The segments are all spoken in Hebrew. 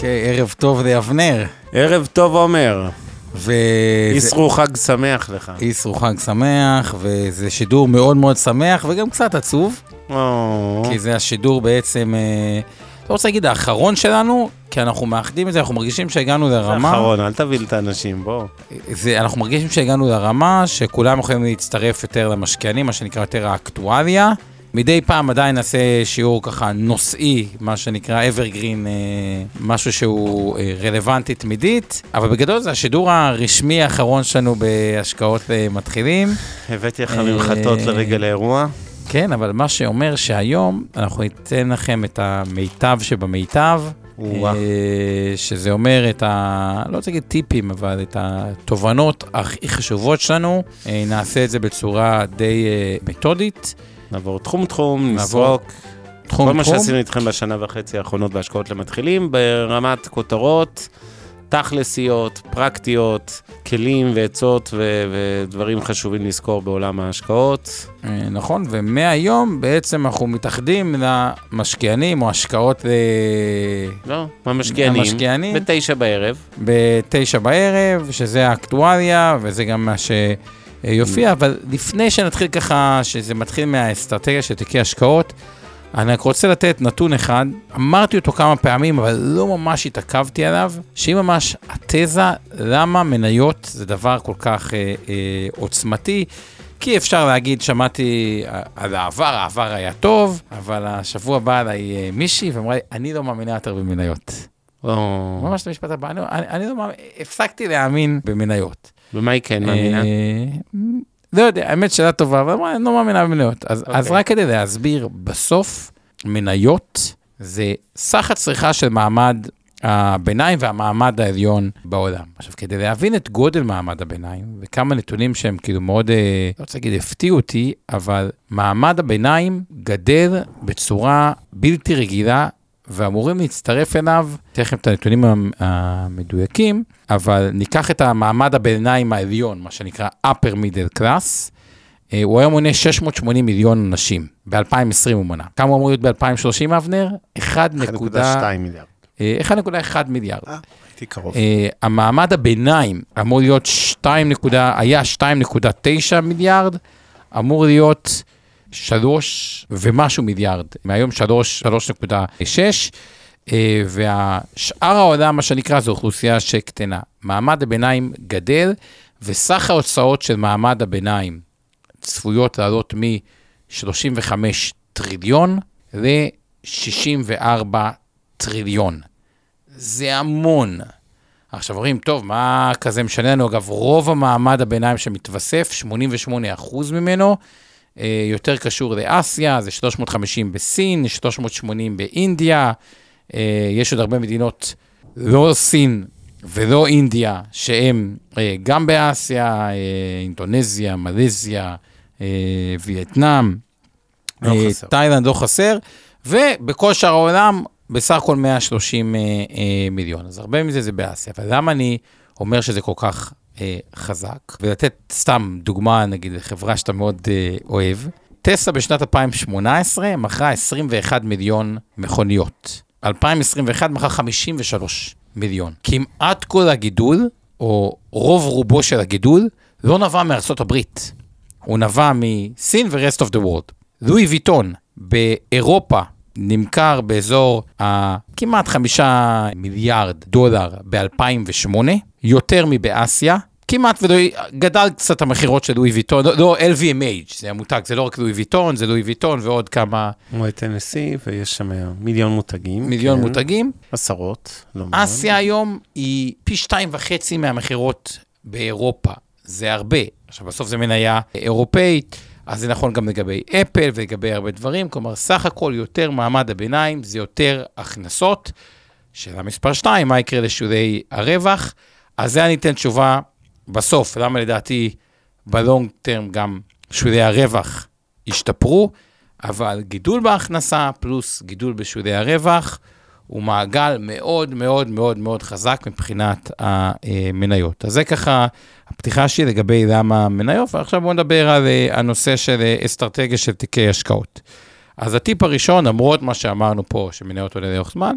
אוקיי, ערב טוב לאבנר. ערב טוב, עומר. ו... איסרו חג שמח לך. איסרו חג שמח, וזה שידור מאוד מאוד שמח וגם קצת עצוב, או, כי זה השידור בעצם, אה, לא רוצה להגיד האחרון שלנו, כי אנחנו מאחדים את זה, אנחנו מרגישים שהגענו לרמה, אחרון, אל תביא את האנשים, בוא. זה, אנחנו מרגישים שהגענו לרמה שכולם יכולים להצטרף יותר למשקיענים, מה שנקרא יותר האקטואליה. מדי פעם עדיין נעשה שיעור ככה נושאי, מה שנקרא evergreen, אה, משהו שהוא אה, רלוונטי תמידית, אבל בגדול זה השידור הרשמי האחרון שלנו בהשקעות אה, מתחילים. הבאתי לך ממחטות לרגל האירוע. כן, אבל מה שאומר שהיום אנחנו ניתן לכם את המיטב שבמיטב, שזה אומר את ה... לא רוצה להגיד טיפים, אבל את התובנות הכי חשובות שלנו. נעשה את זה בצורה די מתודית. נעבור תחום-תחום, נעבור נסרוק. תחום כל מה תחום. שעשינו איתכם בשנה וחצי האחרונות בהשקעות למתחילים, ברמת כותרות, תכלסיות, פרקטיות, כלים ועצות ו- ודברים חשובים לזכור בעולם ההשקעות. אה, נכון, ומהיום בעצם אנחנו מתאחדים למשקיענים או השקעות אה, לא, המשקיענים. המשקיענים. בתשע בערב. בתשע בערב, שזה האקטואליה, וזה גם מה שיופיע, אבל לפני שנתחיל ככה, שזה מתחיל מהאסטרטגיה של תיקי השקעות, אני רק רוצה לתת נתון אחד, אמרתי אותו כמה פעמים, אבל לא ממש התעכבתי עליו, שהיא ממש התזה למה מניות זה דבר כל כך אה, אה, עוצמתי. כי אפשר להגיד, שמעתי אה, על העבר, העבר היה טוב, אבל השבוע באה אליי אה, מישהי ואמרה לי, אני לא מאמינה יותר במניות. ממש את המשפט הבא, אני, אני, אני לא מאמין, הפסקתי להאמין במניות. במה היא כן מאמינה? אה, לא יודע, האמת שאלה טובה, אבל אני לא מאמינה במניות. אז, אז אוקיי. רק כדי להסביר, בסוף מניות זה סך הצריכה של מעמד הביניים והמעמד העליון בעולם. עכשיו, כדי להבין את גודל מעמד הביניים, וכמה נתונים שהם כאילו מאוד, אה, לא רוצה להגיד הפתיעו אותי, אבל מעמד הביניים גדל בצורה בלתי רגילה ואמורים להצטרף אליו, לכם את הנתונים המ- המדויקים, אבל ניקח את המעמד הביניים העליון, מה שנקרא upper middle class, אה, הוא היום מונה 680 מיליון אנשים, ב-2020 הוא מונה. כמה אמור להיות ב-2030, אבנר? 1.2 1.2 מיליארד. אה, 1.1 מיליארד. אה, הייתי קרוב. אה, המעמד הביניים אמור להיות 2, נקודה- היה 2.9 מיליארד, אמור להיות 3 ומשהו מיליארד, מהיום 3, 3.6, אה, והשאר העולם, מה שנקרא, זו אוכלוסייה שקטנה. מעמד הביניים גדל, וסך ההוצאות של מעמד הביניים צפויות לעלות מ-35 טריליון ל-64 טריליון. זה המון. עכשיו אומרים, טוב, מה כזה משנה לנו? אגב, רוב המעמד הביניים שמתווסף, 88% ממנו, יותר קשור לאסיה, זה 350 בסין, 380 באינדיה, אה, יש עוד הרבה מדינות, לא סין ולא אינדיה, שהם אה, גם באסיה, אה, אינדונזיה, מלזיה, אה, וייטנאם, לא אה. תאילנד לא חסר, ובכל שאר העולם, בסך הכל 130 אה, אה, מיליון. אז הרבה מזה זה באסיה. אבל למה אני אומר שזה כל כך אה, חזק? ולתת סתם דוגמה, נגיד, לחברה שאתה מאוד אה, אוהב. טסלה בשנת 2018 מכרה 21 מיליון מכוניות. 2021 מכרה 53 מיליון. כמעט כל הגידול, או רוב רובו של הגידול, לא נבע מארצות הברית. הוא נבע מסין ו-rest of the world. לואי ויטון באירופה נמכר באזור הכמעט חמישה מיליארד דולר ב-2008, יותר מבאסיה. כמעט ולא, גדל קצת המכירות של לואי ויטון, לא, לא LVMH, זה המותג, זה לא רק לואי ויטון, זה לואי ויטון ועוד כמה כמו את טנסי, ויש שם מיליון מותגים. מיליון כן. מותגים. עשרות, לא מאוד. אסיה היום היא פי שתיים וחצי מהמכירות באירופה. זה הרבה. עכשיו, בסוף זה מניה אירופאית. אז זה נכון גם לגבי אפל ולגבי הרבה דברים, כלומר, סך הכל יותר מעמד הביניים, זה יותר הכנסות. שאלה מספר 2, מה יקרה לשולי הרווח? אז זה אני אתן תשובה בסוף, למה לדעתי בלונג טרם גם שולי הרווח השתפרו, אבל גידול בהכנסה פלוס גידול בשולי הרווח, הוא מעגל מאוד מאוד מאוד מאוד חזק מבחינת המניות. אז זה ככה הפתיחה שלי לגבי למה מניות, ועכשיו בואו נדבר על אה, הנושא של אה, אסטרטגיה של תיקי השקעות. אז הטיפ הראשון, למרות מה שאמרנו פה, שמניות עולה לאורך זמן,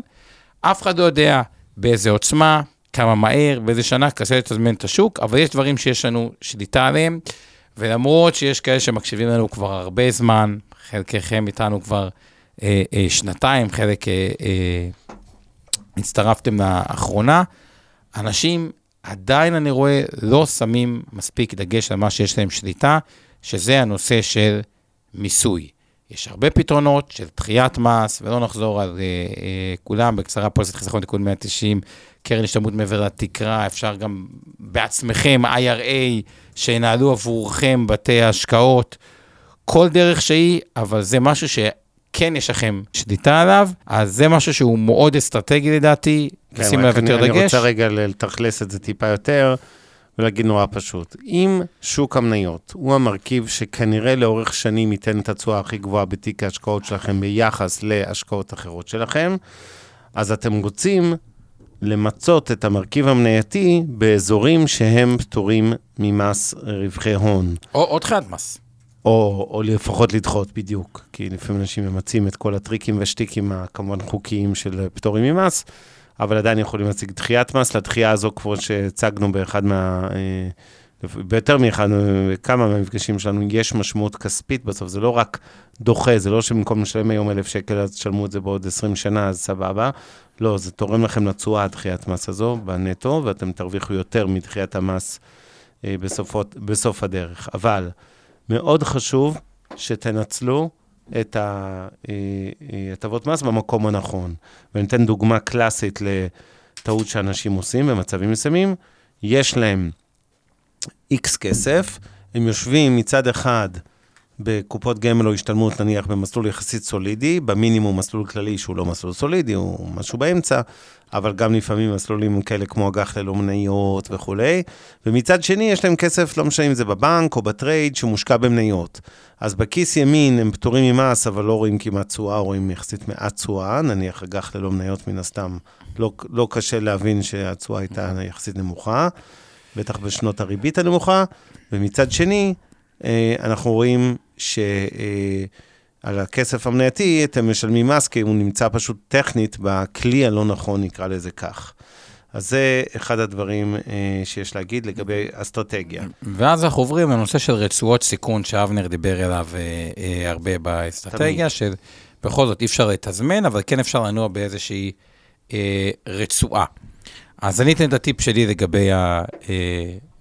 אף אחד לא יודע באיזה עוצמה, כמה מהר, באיזה שנה, קשה לתזמן את השוק, אבל יש דברים שיש לנו שליטה עליהם, ולמרות שיש כאלה שמקשיבים לנו כבר הרבה זמן, חלקכם איתנו כבר אה, אה, שנתיים, חלק אה, אה, הצטרפתם לאחרונה, אנשים עדיין, אני רואה, לא שמים מספיק דגש על מה שיש להם שליטה, שזה הנושא של מיסוי. יש הרבה פתרונות של דחיית מס, ולא נחזור על uh, uh, כולם, בקצרה פוליסת חיסכון תיקון 190, קרן השתלמות מעבר לתקרה, אפשר גם בעצמכם, IRA, שינהלו עבורכם בתי ההשקעות, כל דרך שהיא, אבל זה משהו שכן יש לכם שליטה עליו, אז זה משהו שהוא מאוד אסטרטגי לדעתי, כן, לשים עליו יותר אני, דגש. אני רוצה רגע לתכלס את זה טיפה יותר, ולהגיד נורא פשוט. אם שוק המניות הוא המרכיב שכנראה לאורך שנים ייתן את התשואה הכי גבוהה בתיק ההשקעות שלכם ביחס להשקעות אחרות שלכם, אז אתם רוצים למצות את המרכיב המנייתי באזורים שהם פטורים ממס רווחי הון. או עוד דחיית מס. או, או לפחות לדחות בדיוק, כי לפעמים אנשים ממצים את כל הטריקים והשטיקים הכמובן חוקיים של פטורים ממס, אבל עדיין יכולים להציג דחיית מס. לדחייה הזו, כמו שהצגנו באחד מה... אה, ביותר מאחד, כמה מהמפגשים שלנו, יש משמעות כספית בסוף, זה לא רק דוחה, זה לא שבמקום לשלם היום אלף שקל, אז תשלמו את זה בעוד 20 שנה, אז סבבה. לא, זה תורם לכם לתשואה, הדחיית מס הזו, בנטו, ואתם תרוויחו יותר מדחיית המס אה, בסופות, בסוף הדרך. אבל מאוד חשוב שתנצלו את ההטבות מס במקום הנכון. ואני אתן דוגמה קלאסית לטעות שאנשים עושים במצבים מסוימים. יש להם איקס כסף, הם יושבים מצד אחד בקופות גמל או השתלמות, נניח במסלול יחסית סולידי, במינימום מסלול כללי שהוא לא מסלול סולידי, הוא משהו באמצע, אבל גם לפעמים מסלולים כאלה כמו אג"ח ללא מניות וכולי, ומצד שני יש להם כסף, לא משנה אם זה בבנק או ב trade, שמושקע במניות. אז בכיס ימין הם פטורים ממס, אבל לא רואים כמעט תשואה, רואים יחסית מעט תשואה, נניח אג"ח ללא מניות מן הסתם, לא, לא קשה להבין שהתשואה הייתה יחסית נמוכה, בטח בשנות הריבית הנמוכה, ומצד שני, אנחנו רואים שעל הכסף המנייתי אתם משלמים מס, כי הוא נמצא פשוט טכנית בכלי הלא נכון, נקרא לזה כך. אז זה אחד הדברים אה, שיש להגיד לגבי אסטרטגיה. ואז אנחנו עוברים לנושא של רצועות סיכון שאבנר דיבר אליו אה, אה, הרבה באסטרטגיה, שבכל זאת אי אפשר לתזמן, אבל כן אפשר לנוע באיזושהי אה, רצועה. אז אני אתן את הטיפ שלי לגבי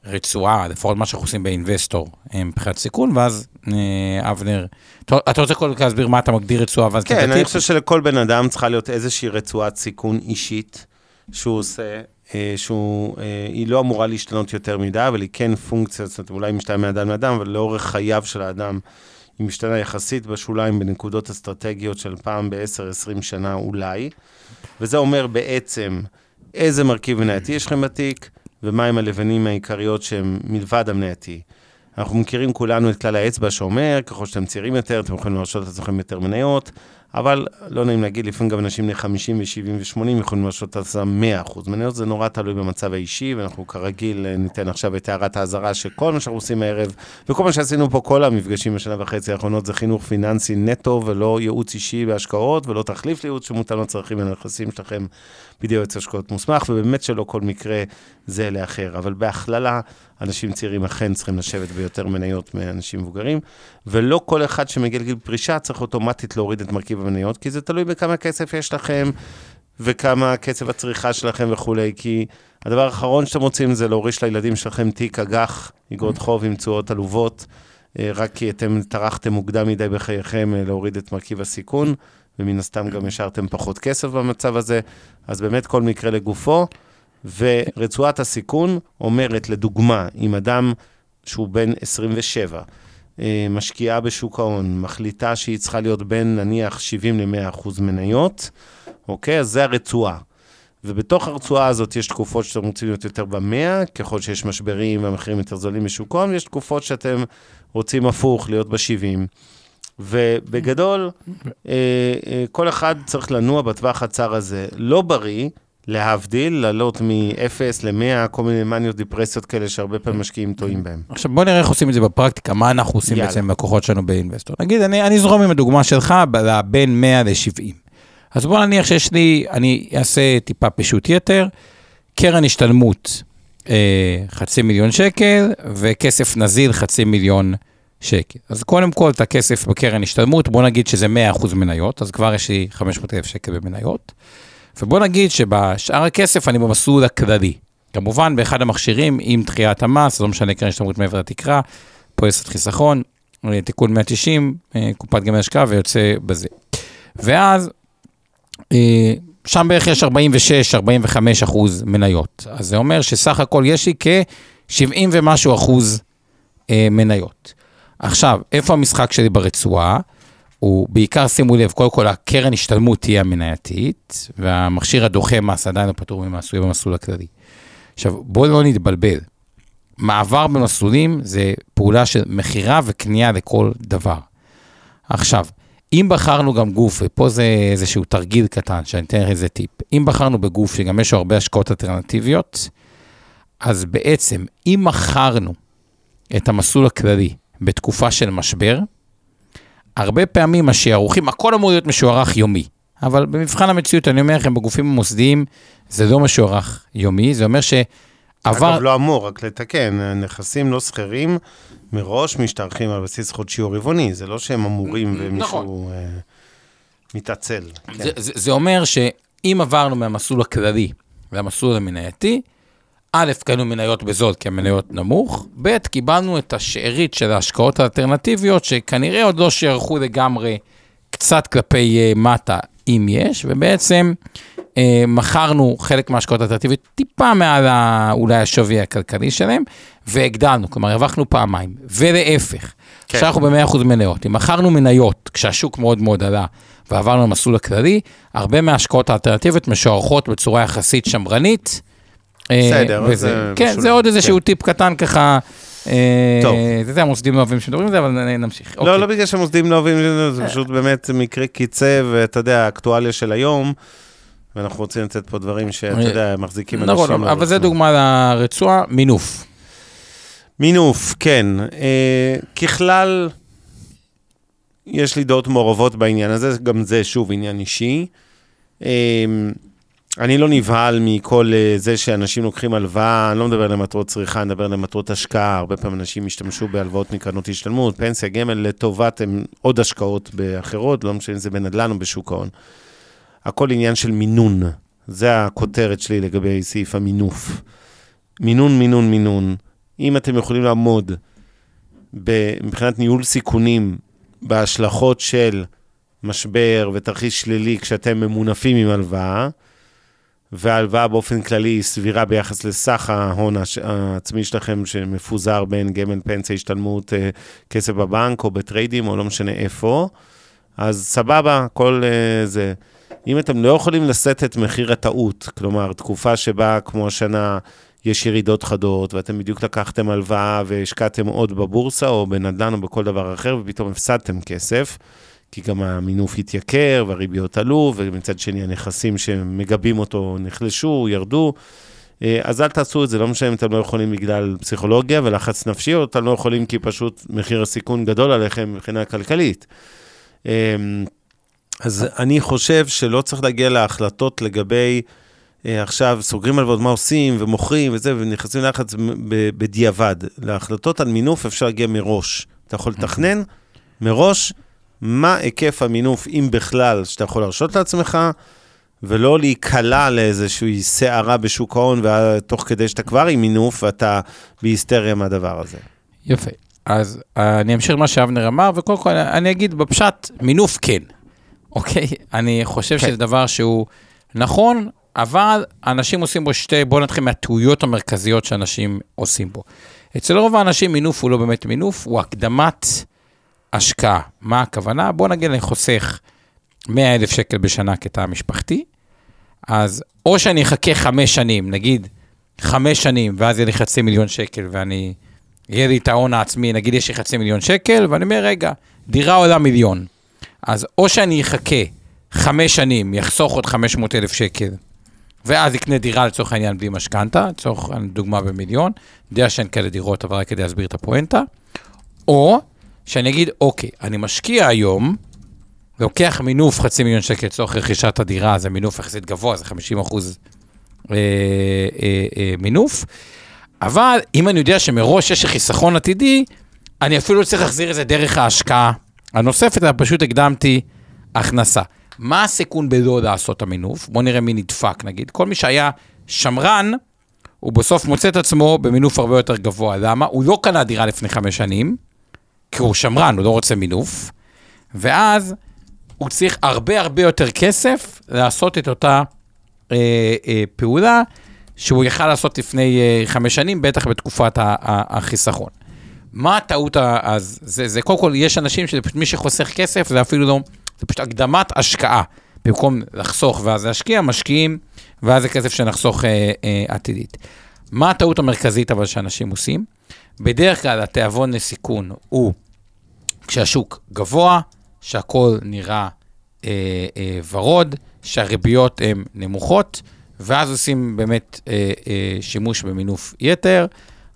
הרצועה, לפחות מה שאנחנו עושים באינבסטור אה, מבחינת סיכון, ואז אה, אבנר, אתה רוצה קודם להסביר מה אתה מגדיר רצועה, ואז כן, אני? חושב שלכל בן אדם צריכה להיות איזושהי רצועת סיכון אישית שהוא עושה, אה, שהוא, אה, היא לא אמורה להשתנות יותר מדי, אבל היא כן פונקציה, זאת אומרת, אולי היא משתנה מאדם לאדם, אבל לאורך חייו של האדם, היא משתנה יחסית בשוליים בנקודות אסטרטגיות של פעם ב-10-20 שנה אולי. וזה אומר בעצם איזה מרכיב מנייתי יש לכם בתיק, ומהם הלבנים העיקריות שהם מלבד המנייתי. אנחנו מכירים כולנו את כלל האצבע שאומר, ככל שאתם צעירים יותר, אתם יכולים להרשות לעצמכם יותר מניות, אבל לא נעים להגיד, לפעמים גם אנשים בני 50 ו-70 ו-80 יכולים להרשות לעצמם 100%. מניות זה נורא תלוי במצב האישי, ואנחנו כרגיל אה, ניתן עכשיו את הערת האזהרה שכל מה שאנחנו עושים הערב, וכל מה שעשינו פה כל המפגשים בשנה וחצי האחרונות, זה חינוך פיננסי נטו, ולא ייעוץ אישי בהשקעות, ולא תחליף לייעוץ שמותאם לצרכים ולנכסים שלכם בידי יועץ השקעות מוסמך, ובאמת שלא כל מקרה זה לאחר. אבל בהכללה, אנשים צעירים אכן צריכים לשבת ביותר מניות מאנשים מבוגרים, ולא כל אחד שמגיע לגיל פרישה צריך אוטומטית להוריד את מרכיב המניות, כי זה תלוי בכמה כסף יש לכם, וכמה קצב הצריכה שלכם וכולי, כי הדבר האחרון שאתם רוצים זה להוריש לילדים שלכם תיק אג"ח, אגרות חוב עם תשואות עלובות, אה, רק כי אתם טרחתם מוקדם מדי בחייכם אה, להוריד את מרכיב הסיכון, ומן הסתם גם השארתם פחות כסף במצב הזה, אז באמת כל מקרה לגופו. ורצועת הסיכון אומרת, לדוגמה, אם אדם שהוא בן 27, אה, משקיעה בשוק ההון, מחליטה שהיא צריכה להיות בין נניח 70 ל-100 אחוז מניות, אוקיי? אז זה הרצועה. ובתוך הרצועה הזאת יש תקופות שאתם רוצים להיות יותר במאה, ככל שיש משברים והמחירים יותר זולים בשוק ההון, ויש תקופות שאתם רוצים הפוך, להיות ב-70. ובגדול, אה, אה, כל אחד צריך לנוע בטווח הצר הזה. לא בריא, להבדיל, לעלות מ-0 ל-100, כל מיני מניות דיפרסיות כאלה שהרבה פעמים משקיעים טועים בהם. עכשיו בוא נראה איך עושים את זה בפרקטיקה, מה אנחנו עושים יאללה. בעצם עם לקוחות שלנו באינבסטור. נגיד, אני, אני אזרום עם הדוגמה שלך בין 100 ל-70. אז בוא נניח שיש לי, אני אעשה טיפה פישוט יתר, קרן השתלמות אה, חצי מיליון שקל, וכסף נזיל חצי מיליון שקל. אז קודם כל, את הכסף בקרן השתלמות, בוא נגיד שזה 100% מניות, אז כבר יש לי 500,000 שקל במניות. ובוא נגיד שבשאר הכסף אני במסלול הכללי. כמובן, באחד המכשירים, עם דחיית המס, לא משנה קרן השתלמות מעבר לתקרה, פוליסת חיסכון, אה, תיקון 190, אה, קופת גמל השקעה ויוצא בזה. ואז, אה, שם בערך יש 46-45 אחוז מניות. אז זה אומר שסך הכל יש לי כ-70 ומשהו אחוז מניות. עכשיו, איפה המשחק שלי ברצועה? הוא בעיקר, שימו לב, קודם כל הקרן השתלמות תהיה המנייתית, והמכשיר הדוחה מס עדיין לא פטור ממס, הוא יהיה במסלול הכללי. עכשיו, בואו לא נתבלבל. מעבר במסלולים זה פעולה של מכירה וקנייה לכל דבר. עכשיו, אם בחרנו גם גוף, ופה זה איזשהו תרגיל קטן, שאני אתן לך איזה טיפ, אם בחרנו בגוף שגם יש לו הרבה השקעות אלטרנטיביות, אז בעצם, אם מכרנו את המסלול הכללי בתקופה של משבר, הרבה פעמים השערוכים, הכל אמור להיות משוערך יומי, אבל במבחן המציאות, אני אומר לכם, בגופים המוסדיים זה לא משוערך יומי, זה אומר שעבר... אגב, לא אמור, רק לתקן, נכסים לא סחירים מראש משתרכים על בסיס חודשי או רבעוני, זה לא שהם אמורים ומישהו אה, מתעצל. כן. זה, זה, זה אומר שאם עברנו מהמסלול הכללי למסלול המנייתי, א', קנו מניות בזול כי המניות נמוך, ב', קיבלנו את השארית של ההשקעות האלטרנטיביות, שכנראה עוד לא שערכו לגמרי קצת כלפי uh, מטה, אם יש, ובעצם uh, מכרנו חלק מההשקעות האלטרנטיביות טיפה מעל ה, אולי השווי הכלכלי שלהם, והגדלנו, כלומר הרווחנו פעמיים, ולהפך. כן. עכשיו אנחנו ב-100% מניות. אם מכרנו מניות כשהשוק מאוד מאוד עלה ועברנו למסלול הכללי, הרבה מההשקעות האלטרנטיביות משוערכות בצורה יחסית שמרנית. אה, בסדר, וזה, זה כן, משולב, זה עוד איזשהו כן. טיפ קטן ככה. אה, טוב. יודע, המוסדים לא אוהבים שמדברים על זה, אבל נמשיך. לא, אוקיי. לא בגלל שמוסדים לא אוהבים, זה פשוט באמת מקרה קיצה, ואתה יודע, האקטואליה של היום, ואנחנו רוצים לתת פה דברים שאתה אה, יודע, מחזיקים אנשים. נכון, אבל זה. דוגמה לרצועה, מינוף. מינוף, כן. אה, ככלל, יש לי דעות מעורבות בעניין הזה, גם זה שוב עניין אישי. אני לא נבהל מכל אה, זה שאנשים לוקחים הלוואה, אני לא מדבר למטרות צריכה, אני מדבר למטרות השקעה. הרבה פעמים אנשים השתמשו בהלוואות מקרנות השתלמות, פנסיה, גמל, לטובת הם עוד השקעות באחרות, לא משנה אם זה בנדל"ן או בשוק ההון. הכל עניין של מינון. זה הכותרת שלי לגבי סעיף המינוף. מינון, מינון, מינון. אם אתם יכולים לעמוד מבחינת ניהול סיכונים בהשלכות של משבר ותרחיש שלילי כשאתם ממונפים עם הלוואה, וההלוואה באופן כללי היא סבירה ביחס לסך ההון העצמי שלכם שמפוזר בין גמל פנסיה, השתלמות, אה, כסף בבנק או בטריידים או לא משנה איפה, אז סבבה, כל אה, זה. אם אתם לא יכולים לשאת את מחיר הטעות, כלומר, תקופה שבה, כמו השנה, יש ירידות חדות, ואתם בדיוק לקחתם הלוואה והשקעתם עוד בבורסה או בנדל"ן או בכל דבר אחר, ופתאום הפסדתם כסף, כי גם המינוף התייקר והריביות עלו, ומצד שני הנכסים שמגבים אותו נחלשו, ירדו. אה, אז אל תעשו את זה, לא משנה אם אתם לא יכולים בגלל פסיכולוגיה ולחץ נפשי, או אתם לא יכולים כי פשוט מחיר הסיכון גדול עליכם מבחינה כלכלית. אה, אז אני חושב שלא צריך להגיע להחלטות לגבי אה, עכשיו סוגרים הלוואות, מה עושים, ומוכרים וזה, ונכנסים ללחץ בדיעבד. להחלטות על מינוף אפשר להגיע מראש. אתה יכול לתכנן מראש מה היקף המינוף, אם בכלל, שאתה יכול להרשות לעצמך, ולא להיקלע לאיזושהי סערה בשוק ההון, ותוך כדי שאתה כבר עם מינוף, ואתה בהיסטריה מהדבר הזה. יפה. אז אה, אני אמשיך מה שאבנר אמר, וקודם כל אני אגיד בפשט, מינוף כן, אוקיי? אני חושב כן. שזה דבר שהוא נכון, אבל אנשים עושים בו שתי, בואו נתחיל מהטעויות המרכזיות שאנשים עושים בו. אצל רוב האנשים מינוף הוא לא באמת מינוף, הוא הקדמת השקעה. מה הכוונה? בוא נגיד אני חוסך 100 אלף שקל בשנה כתא משפחתי, אז או שאני אחכה חמש שנים, נגיד חמש שנים, ואז יהיה לי חצי מיליון שקל ואני, יהיה לי את ההון העצמי, נגיד יש לי חצי מיליון שקל, ואני אומר, רגע, דירה עולה מיליון. אז או שאני אחכה חמש שנים, יחסוך עוד 500 אלף שקל, ואז יקנה דירה לצורך העניין בלי משכנתה, לצורך דוגמה במיליון, יודע שאין כאלה דירות, אבל רק כדי להסביר את הפואנטה, או שאני אגיד, אוקיי, אני משקיע היום, לוקח מינוף חצי מיליון שקל לצורך רכישת הדירה, זה מינוף יחסית גבוה, זה 50 אחוז אה, אה, אה, מינוף, אבל אם אני יודע שמראש יש חיסכון עתידי, אני אפילו לא צריך להחזיר את זה דרך ההשקעה הנוספת, אלא פשוט הקדמתי הכנסה. מה הסיכון בלא לעשות את המינוף? בואו נראה מי נדפק נגיד. כל מי שהיה שמרן, הוא בסוף מוצא את עצמו במינוף הרבה יותר גבוה. למה? הוא לא קנה דירה לפני חמש שנים, כי הוא שמרן, הוא לא רוצה מינוף, ואז הוא צריך הרבה הרבה יותר כסף לעשות את אותה אה, אה, פעולה שהוא יכל לעשות לפני אה, חמש שנים, בטח בתקופת החיסכון. מה הטעות אז? זה, זה קודם כל, יש אנשים שזה פשוט מי שחוסך כסף, זה אפילו לא, זה פשוט הקדמת השקעה. במקום לחסוך ואז להשקיע, משקיעים, ואז זה כסף שנחסוך אה, אה, עתידית. מה הטעות המרכזית אבל שאנשים עושים? בדרך כלל התיאבון לסיכון הוא כשהשוק גבוה, שהכול נראה אה, אה, ורוד, שהריביות הן נמוכות, ואז עושים באמת אה, אה, שימוש במינוף יתר.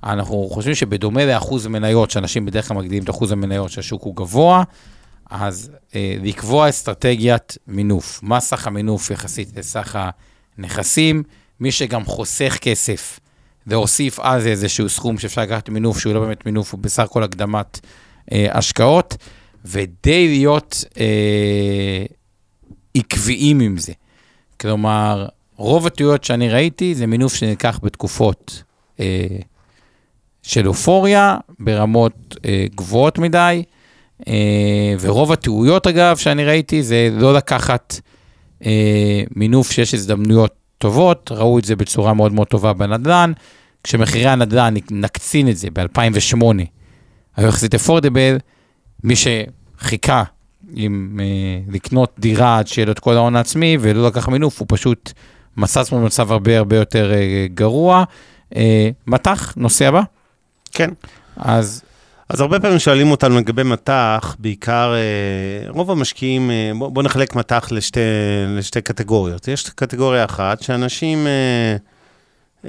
אנחנו חושבים שבדומה לאחוז המניות, שאנשים בדרך כלל מגדילים את אחוז המניות, שהשוק הוא גבוה, אז אה, לקבוע אסטרטגיית מינוף. מה סך המינוף יחסית לסך הנכסים? מי שגם חוסך כסף, להוסיף על זה איזשהו סכום שאפשר לקחת מינוף, שהוא לא באמת מינוף, הוא בסך הכל הקדמת אה, השקעות, ודי להיות אה, עקביים עם זה. כלומר, רוב הטעויות שאני ראיתי זה מינוף שנלקח בתקופות אה, של אופוריה, ברמות אה, גבוהות מדי, אה, ורוב הטעויות, אגב, שאני ראיתי, זה לא לקחת אה, מינוף שיש הזדמנויות טובות, ראו את זה בצורה מאוד מאוד טובה בנדל"ן. כשמחירי הנדל"ן, נקצין את זה, ב-2008, היו יחסית אפורדבל, מי שחיכה עם אה, לקנות דירה עד שיהיה לו את כל ההון העצמי ולא לקח מינוף, הוא פשוט מצא עצמו במצב הרבה הרבה יותר אה, גרוע. אה, מטח, נושא הבא? כן. אז אז הרבה פעמים שואלים אותנו לגבי מטח, בעיקר אה, רוב המשקיעים, אה, בוא, בוא נחלק מטח לשתי, לשתי קטגוריות. יש קטגוריה אחת שאנשים, אה,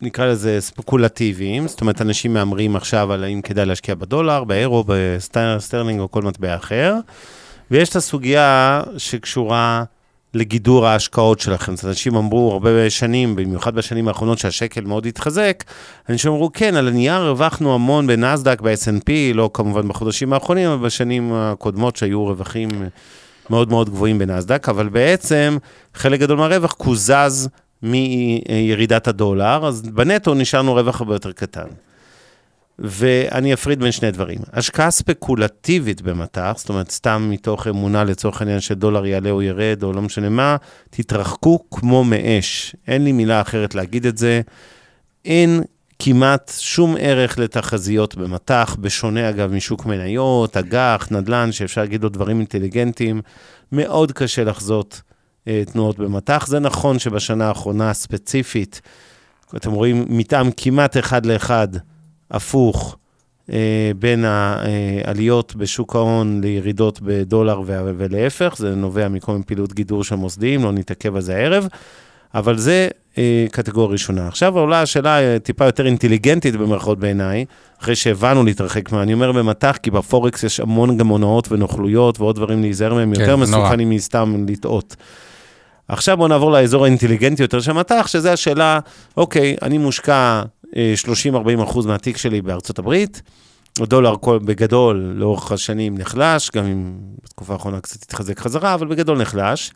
נקרא לזה ספקולטיביים, זאת אומרת, אנשים מהמרים עכשיו על האם כדאי להשקיע בדולר, באירו, בסטרלינג או כל מטבע אחר, ויש את הסוגיה שקשורה לגידור ההשקעות שלכם. אז אנשים אמרו הרבה שנים, במיוחד בשנים האחרונות שהשקל מאוד התחזק, אנשים אמרו, כן, על הנייר הרווחנו המון בנסדק, ב-S&P, לא כמובן בחודשים האחרונים, אבל בשנים הקודמות שהיו רווחים מאוד מאוד גבוהים בנסדק, אבל בעצם חלק גדול מהרווח קוזז מירידת הדולר, אז בנטו נשארנו רווח הרבה יותר קטן. ואני אפריד בין שני דברים. השקעה ספקולטיבית במטח, זאת אומרת, סתם מתוך אמונה לצורך העניין שדולר יעלה או ירד, או לא משנה מה, תתרחקו כמו מאש. אין לי מילה אחרת להגיד את זה. אין כמעט שום ערך לתחזיות במטח, בשונה אגב משוק מניות, אג"ח, נדל"ן, שאפשר להגיד לו דברים אינטליגנטיים. מאוד קשה לחזות אה, תנועות במטח. זה נכון שבשנה האחרונה ספציפית, אתם רואים מתאם כמעט אחד לאחד. הפוך אה, בין העליות בשוק ההון לירידות בדולר ולהפך, זה נובע מכל מיני פעילות גידור של מוסדיים, לא נתעכב על זה הערב, אבל זה אה, קטגוריה ראשונה. עכשיו עולה השאלה אה, טיפה יותר אינטליגנטית במרכאות בעיניי, אחרי שהבנו להתרחק מה, אני אומר במטח, כי בפורקס יש המון גם הונאות ונוכלויות ועוד דברים להיזהר מהם, כן, יותר מסוכנים מסתם לטעות. עכשיו בואו נעבור לאזור האינטליגנטי יותר של מטח, שזה השאלה, אוקיי, אני מושקע 30-40 אחוז מהתיק שלי בארצות הברית. הדולר כל, בגדול לאורך השנים נחלש, גם אם בתקופה האחרונה קצת התחזק חזרה, אבל בגדול נחלש.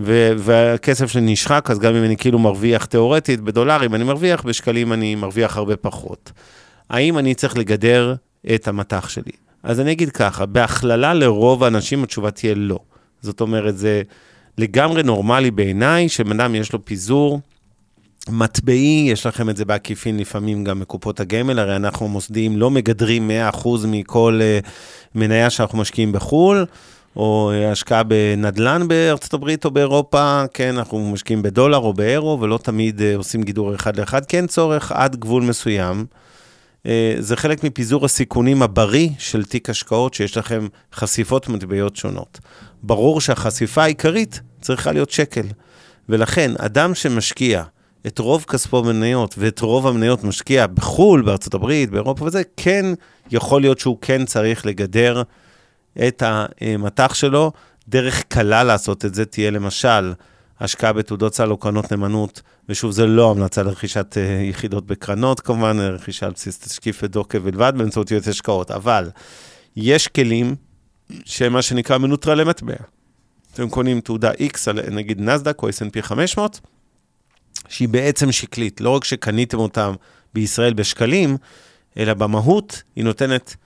ו- והכסף שלי נשחק, אז גם אם אני כאילו מרוויח תיאורטית בדולרים, אני מרוויח, בשקלים אני מרוויח הרבה פחות. האם אני צריך לגדר את המטח שלי? אז אני אגיד ככה, בהכללה לרוב האנשים התשובה תהיה לא. זאת אומרת, זה לגמרי נורמלי בעיניי, שבן אדם יש לו פיזור מטבעי, יש לכם את זה בעקיפין לפעמים גם מקופות הגמל, הרי אנחנו מוסדיים לא מגדרים 100% מכל uh, מניה שאנחנו משקיעים בחו"ל, או uh, השקעה בנדל"ן בארצות הברית או באירופה, כן, אנחנו משקיעים בדולר או באירו, ולא תמיד uh, עושים גידור אחד לאחד, כן צורך עד גבול מסוים. זה חלק מפיזור הסיכונים הבריא של תיק השקעות, שיש לכם חשיפות מטבעיות שונות. ברור שהחשיפה העיקרית צריכה להיות שקל. ולכן, אדם שמשקיע את רוב כספו במניות ואת רוב המניות משקיע בחו"ל, בארצות הברית, באירופה וזה, כן יכול להיות שהוא כן צריך לגדר את המטח שלו. דרך קלה לעשות את זה תהיה למשל השקעה בתעודות סל או קרנות נאמנות, ושוב, זה לא המלצה לרכישת uh, יחידות בקרנות, כמובן, רכישה על בסיס תשקיף ודוקא בלבד באמצעות יועץ השקעות, אבל יש כלים שהם מה שנקרא מנוטרלי מטבע. אתם קונים תעודה X על נגיד נסדק או S&P 500, שהיא בעצם שקלית. לא רק שקניתם אותם בישראל בשקלים, אלא במהות היא נותנת,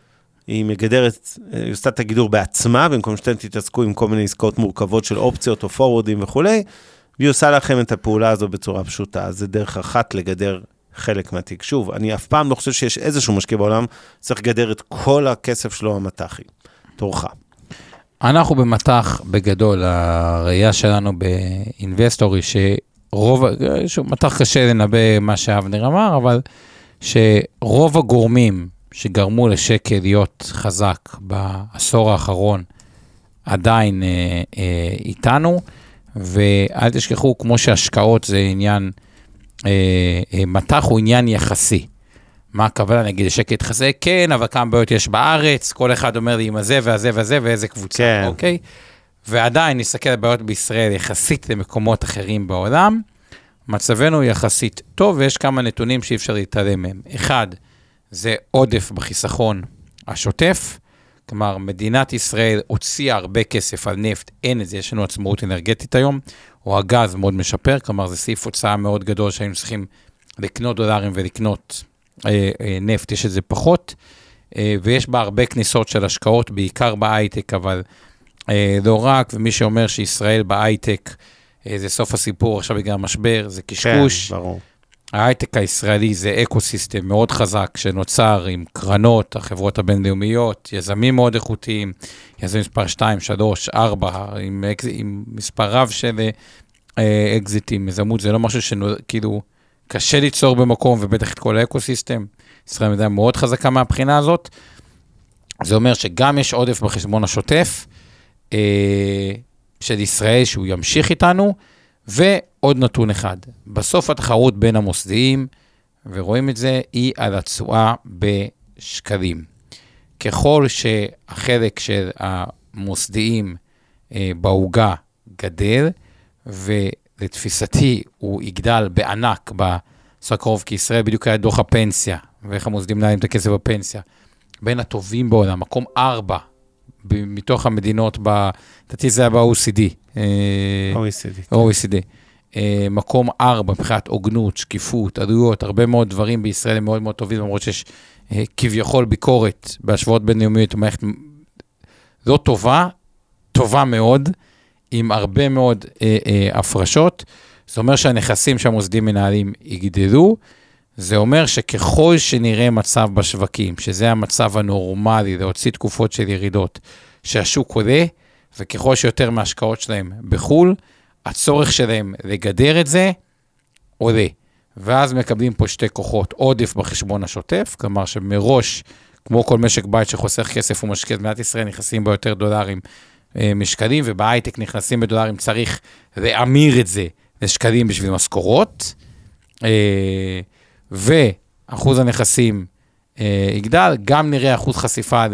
היא מגדרת, היא עושה את הגידור בעצמה, במקום שאתם תתעסקו עם כל מיני עסקאות מורכבות של אופציות או פורוורדים וכולי, והיא עושה לכם את הפעולה הזו בצורה פשוטה. אז זה דרך אחת לגדר חלק מהתיק. שוב, אני אף פעם לא חושב שיש איזשהו משקיע בעולם, צריך לגדר את כל הכסף שלו המטחי. תורך. אנחנו במטח, בגדול, הראייה שלנו באינבסטורי, שרוב, שוב, מטח קשה לנבא מה שאבנר אמר, אבל שרוב הגורמים שגרמו לשקל להיות חזק בעשור האחרון עדיין אה, אה, איתנו, ואל תשכחו, כמו שהשקעות זה עניין, אה, אה, מטח הוא עניין יחסי. מה הכוונה, נגיד, השקל יתחזק? כן, אבל כמה בעיות יש בארץ, כל אחד אומר לי עם הזה והזה והזה ואיזה קבוצה, כן. אוקיי? ועדיין נסתכל על בעיות בישראל יחסית למקומות אחרים בעולם, מצבנו יחסית טוב, ויש כמה נתונים שאי אפשר להתעלם מהם. אחד, זה עודף בחיסכון השוטף, כלומר, מדינת ישראל הוציאה הרבה כסף על נפט, אין את זה, יש לנו עצמאות אנרגטית היום, או הגז מאוד משפר, כלומר, זה סעיף הוצאה מאוד גדול שהיינו צריכים לקנות דולרים ולקנות אה, אה, נפט, יש את זה פחות, אה, ויש בה הרבה כניסות של השקעות, בעיקר בהייטק, אבל לא רק, ומי שאומר שישראל בהייטק אה, זה סוף הסיפור עכשיו בגלל המשבר, זה קשקוש. כן, ברור. ההייטק הישראלי זה ecosystem מאוד חזק שנוצר עם קרנות, החברות הבינלאומיות, יזמים מאוד איכותיים, יזמים מספר 2, 3, 4, עם, עם מספר רב של אה, אקזיטים, יזמות זה לא משהו שכאילו קשה ליצור במקום, ובטח את כל האקו סיסטם. ישראל מדינה מאוד חזקה מהבחינה הזאת. זה אומר שגם יש עודף בחשבון השוטף של ישראל, שהוא ימשיך איתנו, ועוד נתון אחד, בסוף התחרות בין המוסדיים, ורואים את זה, היא על התשואה בשקלים. ככל שהחלק של המוסדיים אה, בעוגה גדל, ולתפיסתי הוא יגדל בענק בעשור הקרוב, כי ישראל בדיוק היה דוח הפנסיה, ואיך המוסדיים מנהלים את הכסף בפנסיה. בין הטובים בעולם, מקום ארבע מתוך המדינות, ב- לדעתי זה היה ב-OECD. אה, OECD. OECD. אה, מקום ארבע מבחינת הוגנות, שקיפות, עלויות, הרבה מאוד דברים בישראל הם מאוד מאוד טובים, למרות שיש אה, כביכול ביקורת בהשוואות בינלאומיות, מערכת לא טובה, טובה מאוד, עם הרבה מאוד אה, אה, הפרשות. זה אומר שהנכסים שהמוסדים מנהלים יגדלו, זה אומר שככל שנראה מצב בשווקים, שזה המצב הנורמלי, להוציא תקופות של ירידות, שהשוק עולה, וככל שיותר מההשקעות שלהם בחו"ל, הצורך שלהם לגדר את זה עולה. ואז מקבלים פה שתי כוחות, עודף בחשבון השוטף, כלומר שמראש, כמו כל משק בית שחוסך כסף ומשקיע, במדינת ישראל נכנסים בו יותר דולרים אה, משקלים, ובהייטק נכנסים בדולרים, צריך להמיר את זה לשקלים בשביל משכורות. ואחוז הנכסים אה, יגדל, גם נראה אחוז חשיפה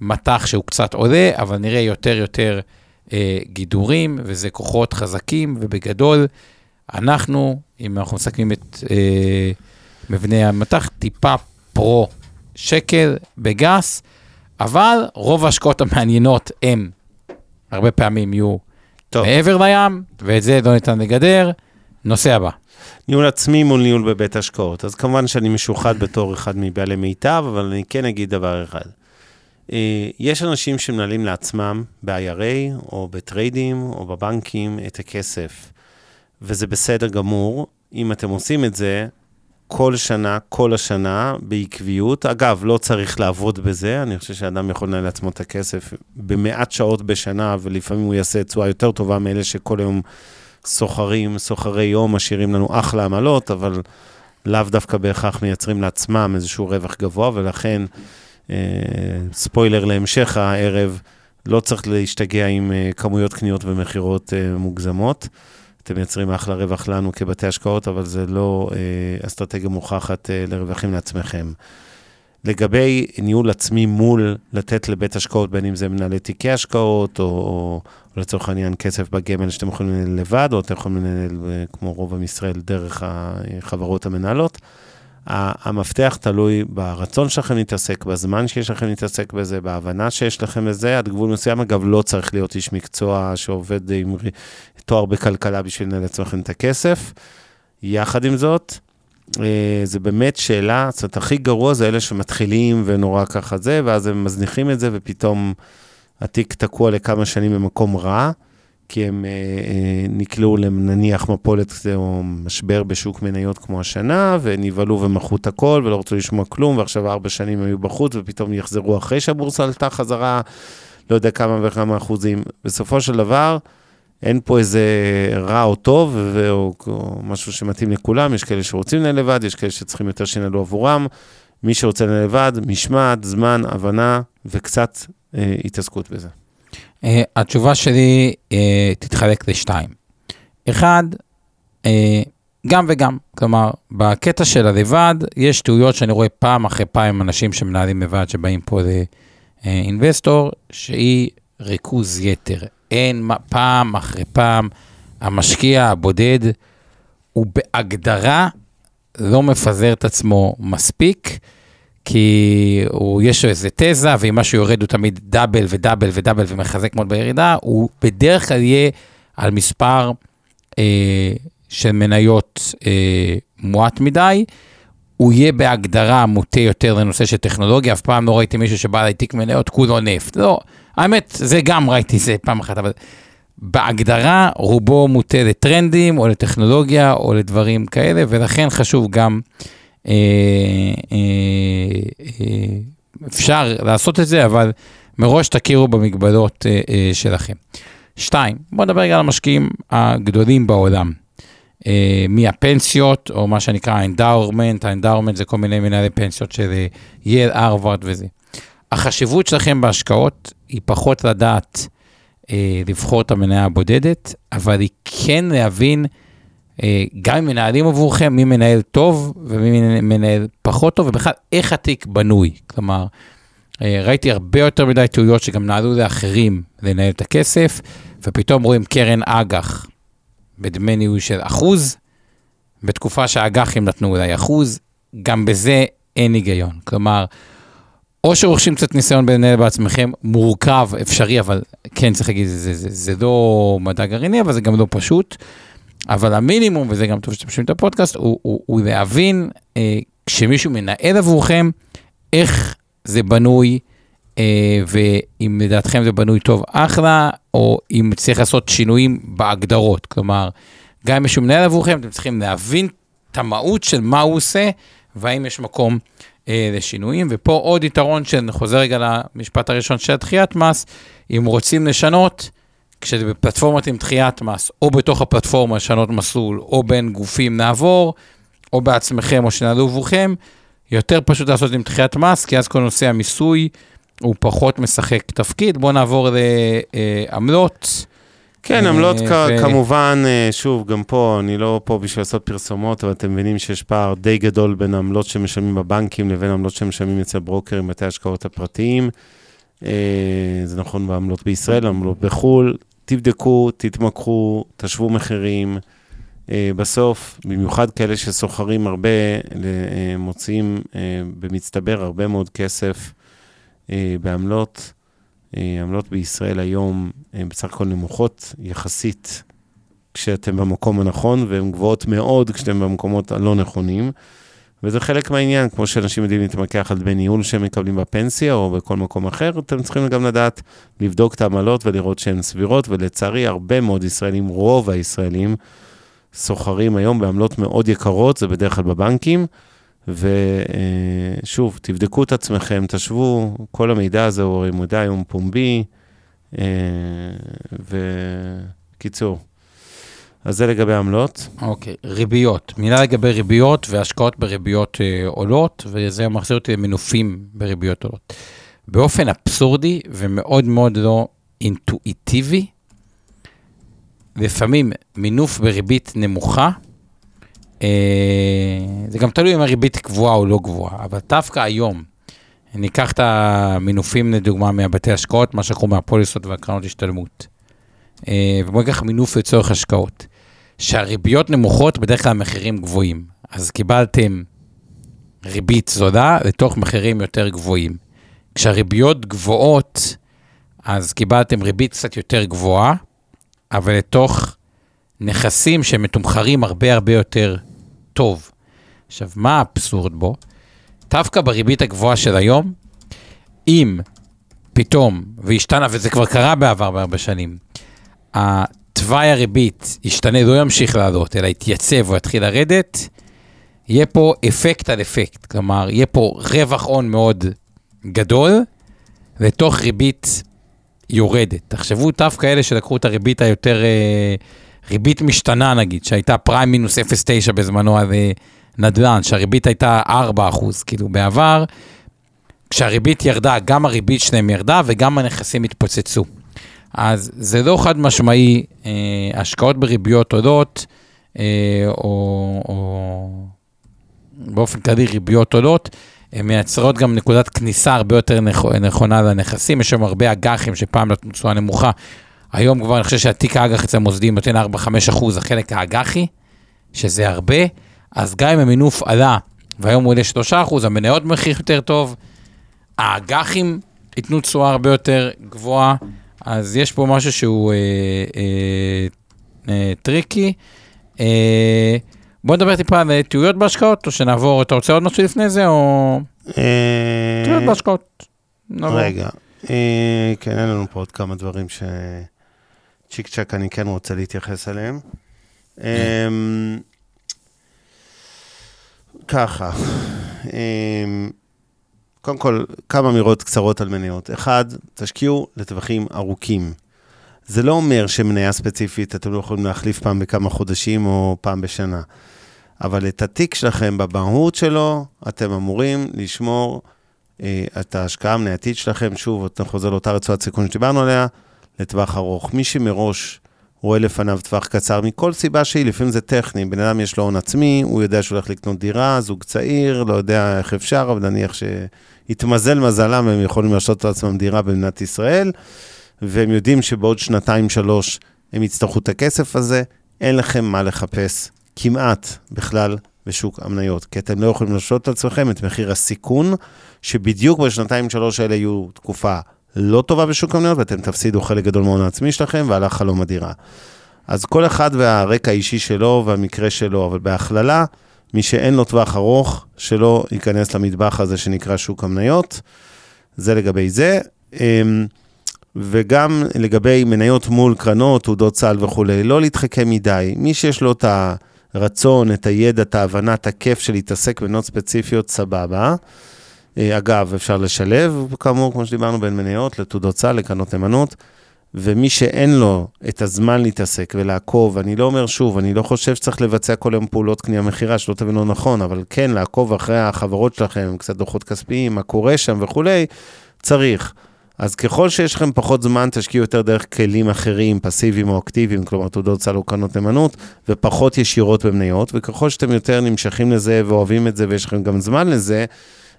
למטח שהוא קצת עולה, אבל נראה יותר יותר אה, גידורים, וזה כוחות חזקים, ובגדול, אנחנו, אם אנחנו מסכמים את אה, מבנה המטח, טיפה פרו שקל בגס, אבל רוב ההשקעות המעניינות הם, הרבה פעמים יהיו טוב. מעבר לים, ואת זה לא ניתן לגדר. נושא הבא. ניהול עצמי מול ניהול בבית השקעות. אז כמובן שאני משוחד בתור אחד מבעלי מיטב, אבל אני כן אגיד דבר אחד. אה, יש אנשים שמנהלים לעצמם ב-IRA או בטריידים או בבנקים את הכסף, וזה בסדר גמור. אם אתם עושים את זה, כל שנה, כל השנה, בעקביות. אגב, לא צריך לעבוד בזה, אני חושב שאדם יכול לנהל לעצמו את הכסף במעט שעות בשנה, ולפעמים הוא יעשה תשואה יותר טובה מאלה שכל היום סוחרים, סוחרי יום, משאירים לנו אחלה עמלות, אבל לאו דווקא בהכרח מייצרים לעצמם איזשהו רווח גבוה, ולכן, אה, ספוילר להמשך הערב, לא צריך להשתגע עם אה, כמויות קניות ומכירות אה, מוגזמות. אתם מייצרים אחלה רווח לנו כבתי השקעות, אבל זה לא אה, אסטרטגיה מוכחת אה, לרווחים לעצמכם. לגבי ניהול עצמי מול לתת לבית השקעות, בין אם זה מנהלי תיקי השקעות, או, או, או לצורך העניין כסף בגמל שאתם יכולים לנהל לבד, או אתם יכולים לנהל, אה, כמו רוב עם ישראל, דרך החברות המנהלות. המפתח תלוי ברצון שלכם להתעסק, בזמן שיש לכם להתעסק בזה, בהבנה שיש לכם בזה. עד גבול מסוים, אגב, לא צריך להיות איש מקצוע שעובד עם תואר בכלכלה בשביל לנהל לעצמכם את הכסף. יחד עם זאת, זה באמת שאלה, זאת אומרת, הכי גרוע זה אלה שמתחילים ונורא ככה זה, ואז הם מזניחים את זה, ופתאום התיק תקוע לכמה שנים במקום רע. כי הם אה, אה, נקלעו לנניח מפולת או משבר בשוק מניות כמו השנה, ונבהלו ומכרו את הכל ולא רצו לשמוע כלום, ועכשיו ארבע שנים היו בחוץ, ופתאום יחזרו אחרי שהבורסה עלתה חזרה, לא יודע כמה וכמה אחוזים. בסופו של דבר, אין פה איזה רע או טוב, ו- או, או משהו שמתאים לכולם, יש כאלה שרוצים לנהל לבד, יש כאלה שצריכים יותר שינהלו עבורם. מי שרוצה לנהל לבד, משמעת, זמן, הבנה וקצת אה, התעסקות בזה. Uh, התשובה שלי uh, תתחלק לשתיים. אחד, uh, גם וגם. כלומר, בקטע של הלבד, יש טעויות שאני רואה פעם אחרי פעם אנשים שמנהלים לבד, שבאים פה לאינבסטור, שהיא ריכוז יתר. אין פעם אחרי פעם, המשקיע הבודד הוא בהגדרה לא מפזר את עצמו מספיק. כי הוא, יש לו איזה תזה, ואם משהו יורד הוא תמיד דאבל ודאבל ודאבל ומחזק מאוד בירידה, הוא בדרך כלל יהיה על מספר אה, של מניות אה, מועט מדי, הוא יהיה בהגדרה מוטה יותר לנושא של טכנולוגיה, אף פעם לא ראיתי מישהו שבא להעתיק מניות כולו נפט. לא, האמת, זה גם ראיתי זה פעם אחת, אבל בהגדרה רובו מוטה לטרנדים או לטכנולוגיה או לדברים כאלה, ולכן חשוב גם... אה, אה, אה, אפשר לעשות את זה, אבל מראש תכירו במגבלות שלכם. שתיים, בואו נדבר רגע על המשקיעים הגדולים בעולם. מהפנסיות, או מה שנקרא האנדאורמנט, האנדאורמנט זה כל מיני מנהלי פנסיות של יל, ארווארד וזה. החשיבות שלכם בהשקעות היא פחות לדעת אה, לבחור את המניה הבודדת, אבל היא כן להבין אה, גם אם מנהלים עבורכם, מי מנהל טוב ומי מנהל פחות טוב, ובכלל איך התיק בנוי. כלומר, אה, ראיתי הרבה יותר מדי טעויות שגם נעלו לאחרים לנהל את הכסף, ופתאום רואים קרן אג"ח בדמי ניהול של אחוז, בתקופה שהאג"חים נתנו אולי אחוז, גם בזה אין היגיון. כלומר, או שרוכשים קצת ניסיון בלנהל בעצמכם, מורכב, אפשרי, אבל כן, צריך להגיד, זה, זה, זה, זה לא מדע גרעיני, אבל זה גם לא פשוט. אבל המינימום, וזה גם טוב שאתם שומעים את הפודקאסט, הוא, הוא, הוא להבין אה, כשמישהו מנהל עבורכם, איך זה בנוי, אה, ואם לדעתכם זה בנוי טוב, אחלה, או אם צריך לעשות שינויים בהגדרות. כלומר, גם אם מישהו מנהל עבורכם, אתם צריכים להבין את המהות של מה הוא עושה, והאם יש מקום לשינויים. ופה עוד יתרון, שאני חוזר רגע למשפט הראשון של דחיית מס, אם רוצים לשנות, כשזה בפלטפורמות עם דחיית מס, או בתוך הפלטפורמה לשנות מסלול, או בין גופים נעבור, או בעצמכם, או שנעלו עבורכם, יותר פשוט לעשות עם דחיית מס, כי אז כל נושא המיסוי הוא פחות משחק תפקיד. בואו נעבור לעמלות. כן, עמלות ו... כמובן, אה, שוב, גם פה, אני לא פה בשביל לעשות פרסומות, אבל אתם מבינים שיש פער די גדול בין העמלות שמשלמים בבנקים לבין העמלות שמשלמים אצל ברוקרים, בתי השקעות הפרטיים. אה, זה נכון בעמלות בישראל, עמלות בחו"ל. תבדקו, תתמקחו, תשוו מחירים. אה, בסוף, במיוחד כאלה שסוחרים הרבה, אה, מוציאים במצטבר הרבה מאוד כסף בעמלות. עמלות בישראל היום הן בסך הכל נמוכות יחסית כשאתם במקום הנכון, והן גבוהות מאוד כשאתם במקומות הלא נכונים. וזה חלק מהעניין, כמו שאנשים יודעים להתמקח על דמי ניהול שהם מקבלים בפנסיה או בכל מקום אחר, אתם צריכים גם לדעת לבדוק את העמלות ולראות שהן סבירות, ולצערי הרבה מאוד ישראלים, רוב הישראלים, סוחרים היום בעמלות מאוד יקרות, זה בדרך כלל בבנקים. ושוב, תבדקו את עצמכם, תשוו, כל המידע הזה הוא הרי מידע היום פומבי, אה, וקיצור. אז זה לגבי עמלות. אוקיי, ריביות. מילה לגבי ריביות והשקעות בריביות אה, עולות, וזה מחזיר אותי למנופים בריביות עולות. באופן אבסורדי ומאוד מאוד לא אינטואיטיבי, לפעמים מינוף בריבית נמוכה, זה גם תלוי אם הריבית קבועה או לא גבוהה, אבל דווקא היום, ניקח את המינופים לדוגמה מהבתי השקעות, מה שקוראים מהפוליסות והקרנות השתלמות. אה, ובואו ניקח מינוף לצורך השקעות. שהריביות נמוכות, בדרך כלל המחירים גבוהים. אז קיבלתם ריבית זולה לתוך מחירים יותר גבוהים. כשהריביות גבוהות, אז קיבלתם ריבית קצת יותר גבוהה, אבל לתוך נכסים שמתומחרים הרבה הרבה יותר טוב. עכשיו, מה האבסורד בו? דווקא בריבית הגבוהה של היום, אם פתאום, והשתנה, וזה כבר קרה בעבר בהרבה שנים, תוואי הריבית ישתנה, לא ימשיך לעלות, אלא יתייצב או יתחיל לרדת, יהיה פה אפקט על אפקט. כלומר, יהיה פה רווח הון מאוד גדול, לתוך ריבית יורדת. תחשבו דווקא אלה שלקחו את הריבית היותר, אה, ריבית משתנה נגיד, שהייתה פריים מינוס 0.9 בזמנו על אה, נדל"ן, שהריבית הייתה 4 אחוז, כאילו בעבר, כשהריבית ירדה, גם הריבית שלהם ירדה וגם הנכסים התפוצצו. אז זה לא חד משמעי, אה, השקעות בריביות עולות, אה, או, או באופן כללי ריביות עולות, הן מייצרות גם נקודת כניסה הרבה יותר נכונה לנכסים. יש שם הרבה אג"חים שפעם נתנו תשואה נמוכה. היום כבר אני חושב שהתיק האג"ח אצל המוסדיים נותן 4-5 אחוז, החלק האג"חי, שזה הרבה. אז גם אם המינוף עלה, והיום הוא עולה 3 אחוז, המניות מחיר יותר טוב, האג"חים ייתנו תשואה הרבה יותר גבוהה. אז יש פה משהו שהוא אה, אה, אה, tricky. אה, בוא נדבר טיפה על טעויות בהשקעות, או שנעבור, אתה רוצה עוד משהו לפני זה, או... אה... טעויות בהשקעות. רגע, אה, כן, אין לנו פה עוד כמה דברים ש... צ'יק צ'אק אני כן רוצה להתייחס אליהם. אה, ככה, אה, קודם כל, כמה אמירות קצרות על מניות. אחד, תשקיעו לטווחים ארוכים. זה לא אומר שמניה ספציפית אתם לא יכולים להחליף פעם בכמה חודשים או פעם בשנה, אבל את התיק שלכם במהות שלו, אתם אמורים לשמור אה, את ההשקעה המנייתית שלכם, שוב, אתה חוזר לאותה רצועת סיכון שדיברנו עליה, לטווח ארוך. מי שמראש רואה לפניו טווח קצר, מכל סיבה שהיא, לפעמים זה טכני, בן אדם יש לו הון עצמי, הוא יודע שהוא הולך לקנות דירה, זוג צעיר, לא יודע איך אפשר, אבל נניח שהתמזל מזלם, הם יכולים להרשות לעצמם דירה במדינת ישראל, והם יודעים שבעוד שנתיים-שלוש הם יצטרכו את הכסף הזה, אין לכם מה לחפש כמעט בכלל בשוק המניות, כי אתם לא יכולים להרשות לעצמכם את מחיר הסיכון, שבדיוק בשנתיים-שלוש האלה יהיו תקופה לא טובה בשוק המניות, ואתם תפסידו חלק גדול מהון העצמי שלכם, והלך חלום הדירה. אז כל אחד והרקע האישי שלו והמקרה שלו, אבל בהכללה, מי שאין לו טווח ארוך, שלא ייכנס למטבח הזה שנקרא שוק המניות. זה לגבי זה. אמ, וגם לגבי מניות מול קרנות, תעודות סל וכולי, לא להתחכם מדי. מי שיש לו את הרצון, את הידע, את ההבנה, את הכיף של להתעסק במניות ספציפיות, סבבה. אה, אגב, אפשר לשלב, כאמור, כמו שדיברנו, בין מניות לתעודות סל, לקרנות נאמנות, ומי שאין לו את הזמן להתעסק ולעקוב, אני לא אומר שוב, אני לא חושב שצריך לבצע כל היום פעולות קנייה מכירה, שלא תבינו נכון, אבל כן, לעקוב אחרי החברות שלכם, קצת דוחות כספיים, מה קורה שם וכולי, צריך. אז ככל שיש לכם פחות זמן, תשקיעו יותר דרך כלים אחרים, פסיביים או אקטיביים, כלומר תעודות סל או קרנות נאמנות, ופחות ישירות במניות, וככל שאתם יותר נמשכים לזה ואוהבים את זה ויש לכם גם זמן לזה,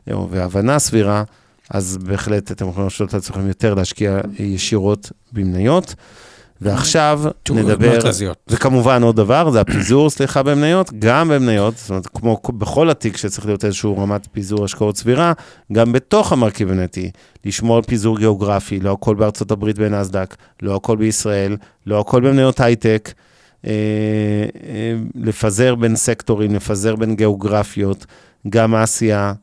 והבנה סבירה, אז בהחלט אתם יכולים לשאול את עצמכם יותר להשקיע ישירות במניות. ועכשיו נדבר, וכמובן עוד דבר, זה הפיזור, סליחה, במניות, גם במניות, זאת אומרת, כמו בכל התיק שצריך להיות איזושהי רמת פיזור השקעות סבירה, גם בתוך המרכיב הנתי, לשמור על פיזור גיאוגרפי, לא הכל בארצות הברית בנסדק, לא הכל בישראל, לא הכל במניות הייטק, אה, אה, לפזר בין סקטורים, לפזר בין גיאוגרפיות, גם אסיה,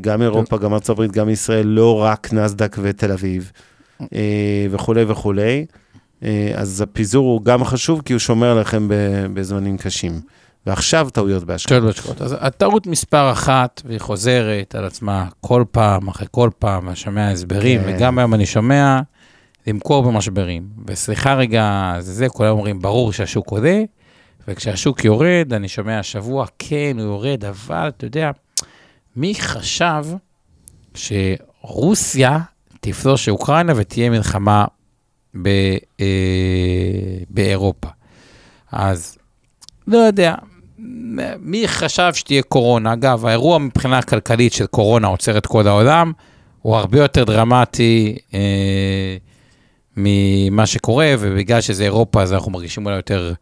גם אירופה, גם ארצות הברית, גם ישראל, לא רק נסדק ותל אביב, אה, וכולי וכולי. אה, אז הפיזור הוא גם חשוב, כי הוא שומר עליכם בזמנים קשים. ועכשיו טעויות בהשקעות. אז הטעות מספר אחת, והיא חוזרת על עצמה כל פעם, אחרי כל פעם, אני שומע הסברים, כן. וגם היום אני שומע למכור במשברים. וסליחה רגע, זה זה, כולם אומרים, ברור שהשוק עולה, וכשהשוק יורד, אני שומע השבוע, כן, הוא יורד, אבל אתה יודע, מי חשב שרוסיה תפלוש אוקראינה ותהיה מלחמה ב, אה, באירופה? אז לא יודע, מי חשב שתהיה קורונה? אגב, האירוע מבחינה כלכלית של קורונה עוצר את כל העולם, הוא הרבה יותר דרמטי אה, ממה שקורה, ובגלל שזה אירופה, אז אנחנו מרגישים אולי יותר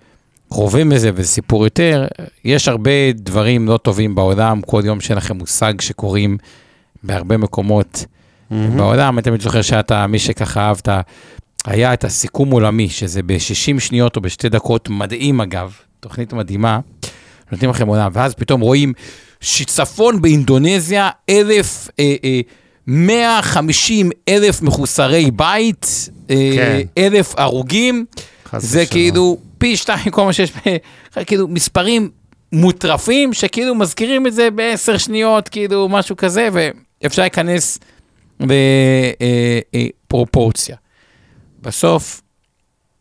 קרובים לזה, וזה סיפור יותר. יש הרבה דברים לא טובים בעולם, כל יום שאין לכם מושג שקורים בהרבה מקומות מהמם. בעולם. אני תמיד זוכר שאתה, מי שככה אהבת, היה את הסיכום עולמי, שזה ב-60 שניות או בשתי דקות, מדהים אגב, תוכנית מדהימה, נותנים לכם עולם, ואז פתאום רואים שיטפון באינדונזיה, אלף, אה, אה, 150 אלף מחוסרי בית, אה, כן. אלף הרוגים, זה ושלום. כאילו פי שתיים כל מה שיש, כאילו מספרים מוטרפים, שכאילו מזכירים את זה בעשר שניות, כאילו משהו כזה, ואפשר להיכנס בפרופורציה. בסוף,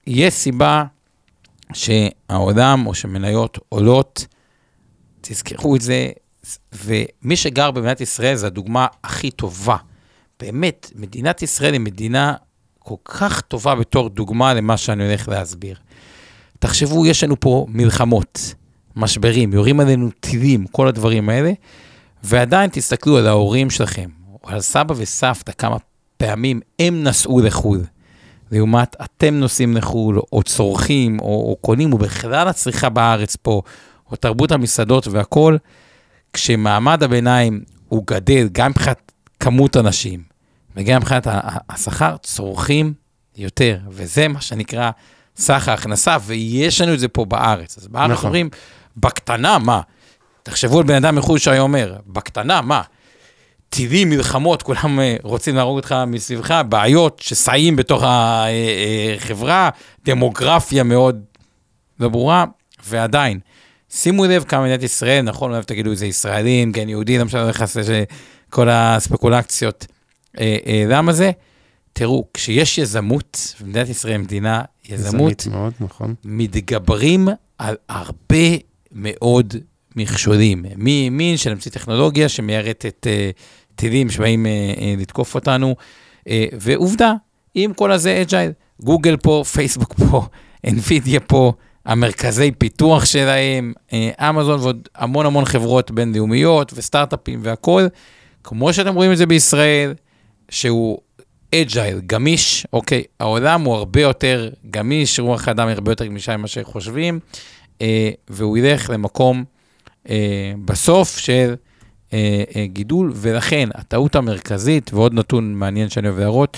יש סיבה שהעולם או שמניות עולות, תזכרו את זה, ומי שגר במדינת ישראל זו הדוגמה הכי טובה. באמת, מדינת ישראל היא מדינה כל כך טובה בתור דוגמה למה שאני הולך להסביר. תחשבו, יש לנו פה מלחמות, משברים, יורים עלינו טילים, כל הדברים האלה, ועדיין תסתכלו על ההורים שלכם, או על סבא וסבתא, כמה פעמים הם נסעו לחו"ל. לעומת אתם נוסעים לחו"ל, או צורכים, או, או קונים, ובכלל הצריכה בארץ פה, או תרבות המסעדות והכול, כשמעמד הביניים הוא גדל, גם מבחינת כמות אנשים, וגם מבחינת השכר, צורכים יותר, וזה מה שנקרא סך ההכנסה, ויש לנו את זה פה בארץ. אז בארץ נכון. אומרים, בקטנה, מה? תחשבו על בן אדם מחו"ל שהיה אומר, בקטנה, מה? טילים, מלחמות, כולם אה, רוצים להרוג אותך מסביבך, בעיות, שסעים בתוך החברה, דמוגרפיה מאוד לא ברורה, ועדיין, שימו לב כמה מדינת ישראל, נכון, אוהב תגידו זה ישראלים, כן יהודי, לא משנה, לא נכנס לכל הספקולציות. אה, אה, למה זה? תראו, כשיש יזמות, ומדינת ישראל היא מדינה יזמות, מאוד, נכון. מתגברים על הרבה מאוד מכשולים. מימין של אמצעי טכנולוגיה שמיירטת uh, טילים שבאים uh, uh, לתקוף אותנו, uh, ועובדה, עם כל הזה אג'ייל, גוגל פה, פייסבוק פה, NVIDIA פה, המרכזי פיתוח שלהם, uh, אמזון ועוד המון המון חברות בינלאומיות וסטארט-אפים והכול, כמו שאתם רואים את זה בישראל, שהוא אג'ייל, גמיש, אוקיי, העולם הוא הרבה יותר גמיש, רוח האדם היא הרבה יותר גמישה ממה שחושבים, אה, והוא ילך למקום אה, בסוף של אה, אה, גידול, ולכן הטעות המרכזית, ועוד נתון מעניין שאני אוהב להראות,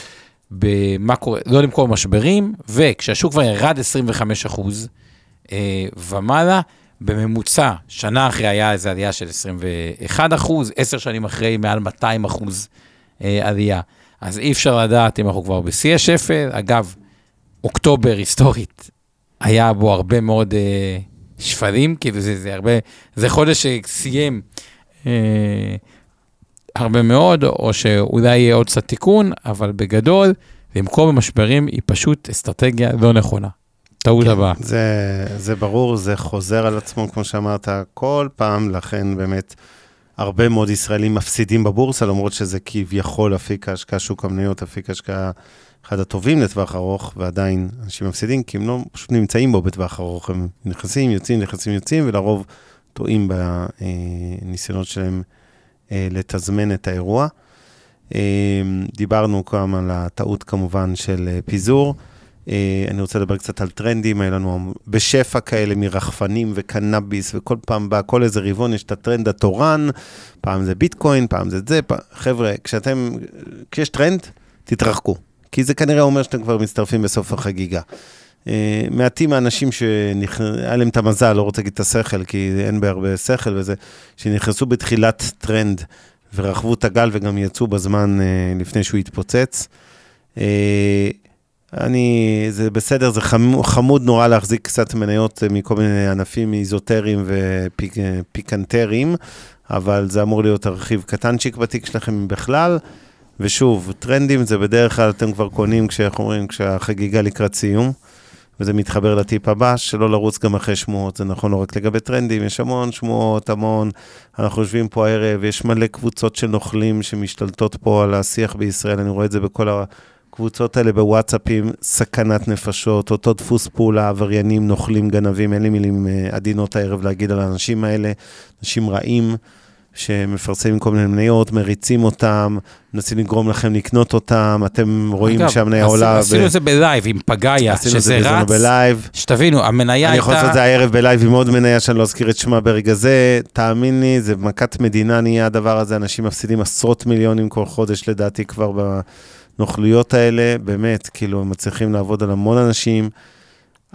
במה קורה, לא למכור משברים, וכשהשוק כבר ירד 25 אחוז אה, ומעלה, בממוצע, שנה אחרי היה איזו עלייה של 21 אחוז, עשר שנים אחרי מעל 200 אחוז אה, עלייה. אז אי אפשר לדעת אם אנחנו כבר בשיא השפל. אגב, אוקטובר היסטורית, היה בו הרבה מאוד אה, שפלים, כאילו זה, זה הרבה, זה חודש שסיים אה, הרבה מאוד, או שאולי יהיה עוד קצת תיקון, אבל בגדול, למכור במשברים היא פשוט אסטרטגיה לא נכונה. טעות הבאה. זה, זה ברור, זה חוזר על עצמו, כמו שאמרת, כל פעם, לכן באמת הרבה מאוד ישראלים מפסידים בבורסה, למרות שזה כביכול אפיק ההשקעה, שוק המניות, אפיק ההשקעה אחד הטובים לטווח ארוך, ועדיין אנשים מפסידים, כי הם לא פשוט נמצאים בו בטווח ארוך, הם נכנסים, יוצאים, נכנסים, יוצאים, ולרוב טועים בניסיונות שלהם אה, לתזמן את האירוע. אה, דיברנו גם על הטעות כמובן של אה, פיזור. אה, אני רוצה לדבר קצת על טרנדים, היה לנו בשפע כאלה מרחפנים וקנאביס, וכל פעם בא, כל איזה רבעון יש את הטרנד התורן, פעם זה ביטקוין, פעם זה זה. חבר'ה, כשאתם, כשיש טרנד, תתרחקו, כי זה כנראה אומר שאתם כבר מצטרפים בסוף החגיגה. אה, מעטים האנשים שהיה להם את המזל, לא רוצה להגיד את השכל, כי אין בהרבה שכל וזה, שנכנסו בתחילת טרנד ורכבו את הגל וגם יצאו בזמן אה, לפני שהוא התפוצץ. אה, אני, זה בסדר, זה חמוד, חמוד נורא להחזיק קצת מניות אה, מכל מיני ענפים איזוטריים ופיקנטריים, אבל זה אמור להיות רכיב קטנצ'יק בתיק שלכם בכלל. ושוב, טרנדים זה בדרך כלל אתם כבר קונים, כשאנחנו אומרים, כשהחגיגה לקראת סיום. וזה מתחבר לטיפ הבא, שלא לרוץ גם אחרי שמועות, זה נכון לא רק לגבי טרנדים, יש המון שמועות, המון, אנחנו יושבים פה הערב, יש מלא קבוצות של נוכלים שמשתלטות פה על השיח בישראל, אני רואה את זה בכל הקבוצות האלה בוואטסאפים, סכנת נפשות, אותו דפוס פעולה, עבריינים, נוכלים, גנבים, אין לי מילים אה, עדינות הערב להגיד על האנשים האלה, אנשים רעים. שמפרסמים כל מיני מניות, מריצים אותם, מנסים לגרום לכם לקנות אותם, אתם רואים אגב, שהמניה עולה... עשינו את זה ב live עם פגאיה, שזה רץ. ב live. שתבינו, המניה הייתה... אני יכול לעשות את זה הערב ב live עם עוד מניה שאני לא אזכיר את שמה ברגע זה. תאמין לי, זה מכת מדינה נהיה הדבר הזה, אנשים מפסידים עשרות מיליונים כל חודש לדעתי כבר בנוכלויות האלה, באמת, כאילו, הם מצליחים לעבוד על המון אנשים.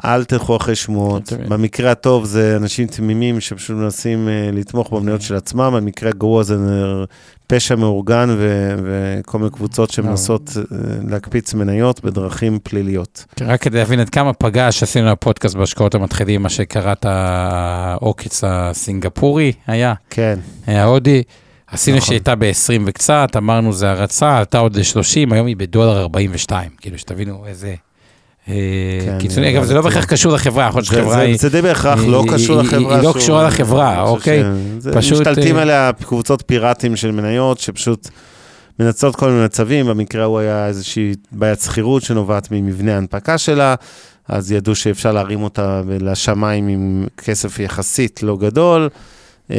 אל תלכו אחרי שמועות. במקרה הטוב זה אנשים תמימים שפשוט מנסים uh, לתמוך במניות של עצמם, במקרה הגרוע זה פשע מאורגן ו- וכל מיני קבוצות שמנסות uh, להקפיץ מניות בדרכים פליליות. רק כדי להבין עד כמה פגש, עשינו לפודקאסט בהשקעות המתחילים, מה שקראת העוקץ הסינגפורי היה. כן. היה הודי. עשינו נכון. שהייתה ב-20 וקצת, אמרנו זה הרצה, עלתה עוד ל-30, היום היא בדולר 42. כאילו, שתבינו איזה... אה, כן, קיצוני, אגב, זה לא בהכרח קשור לחברה, יכול להיות שחברה היא... זה די בהכרח לא קשור לחברה. היא לא קשורה לחברה, אוקיי? פשוט... משתלטים אה, עליה קבוצות פיראטים של מניות, שפשוט מנצלות כל מיני מצבים, במקרה הוא היה איזושהי בעיית שכירות שנובעת ממבנה ההנפקה שלה, אז ידעו שאפשר להרים אותה לשמיים עם כסף יחסית לא גדול. אה,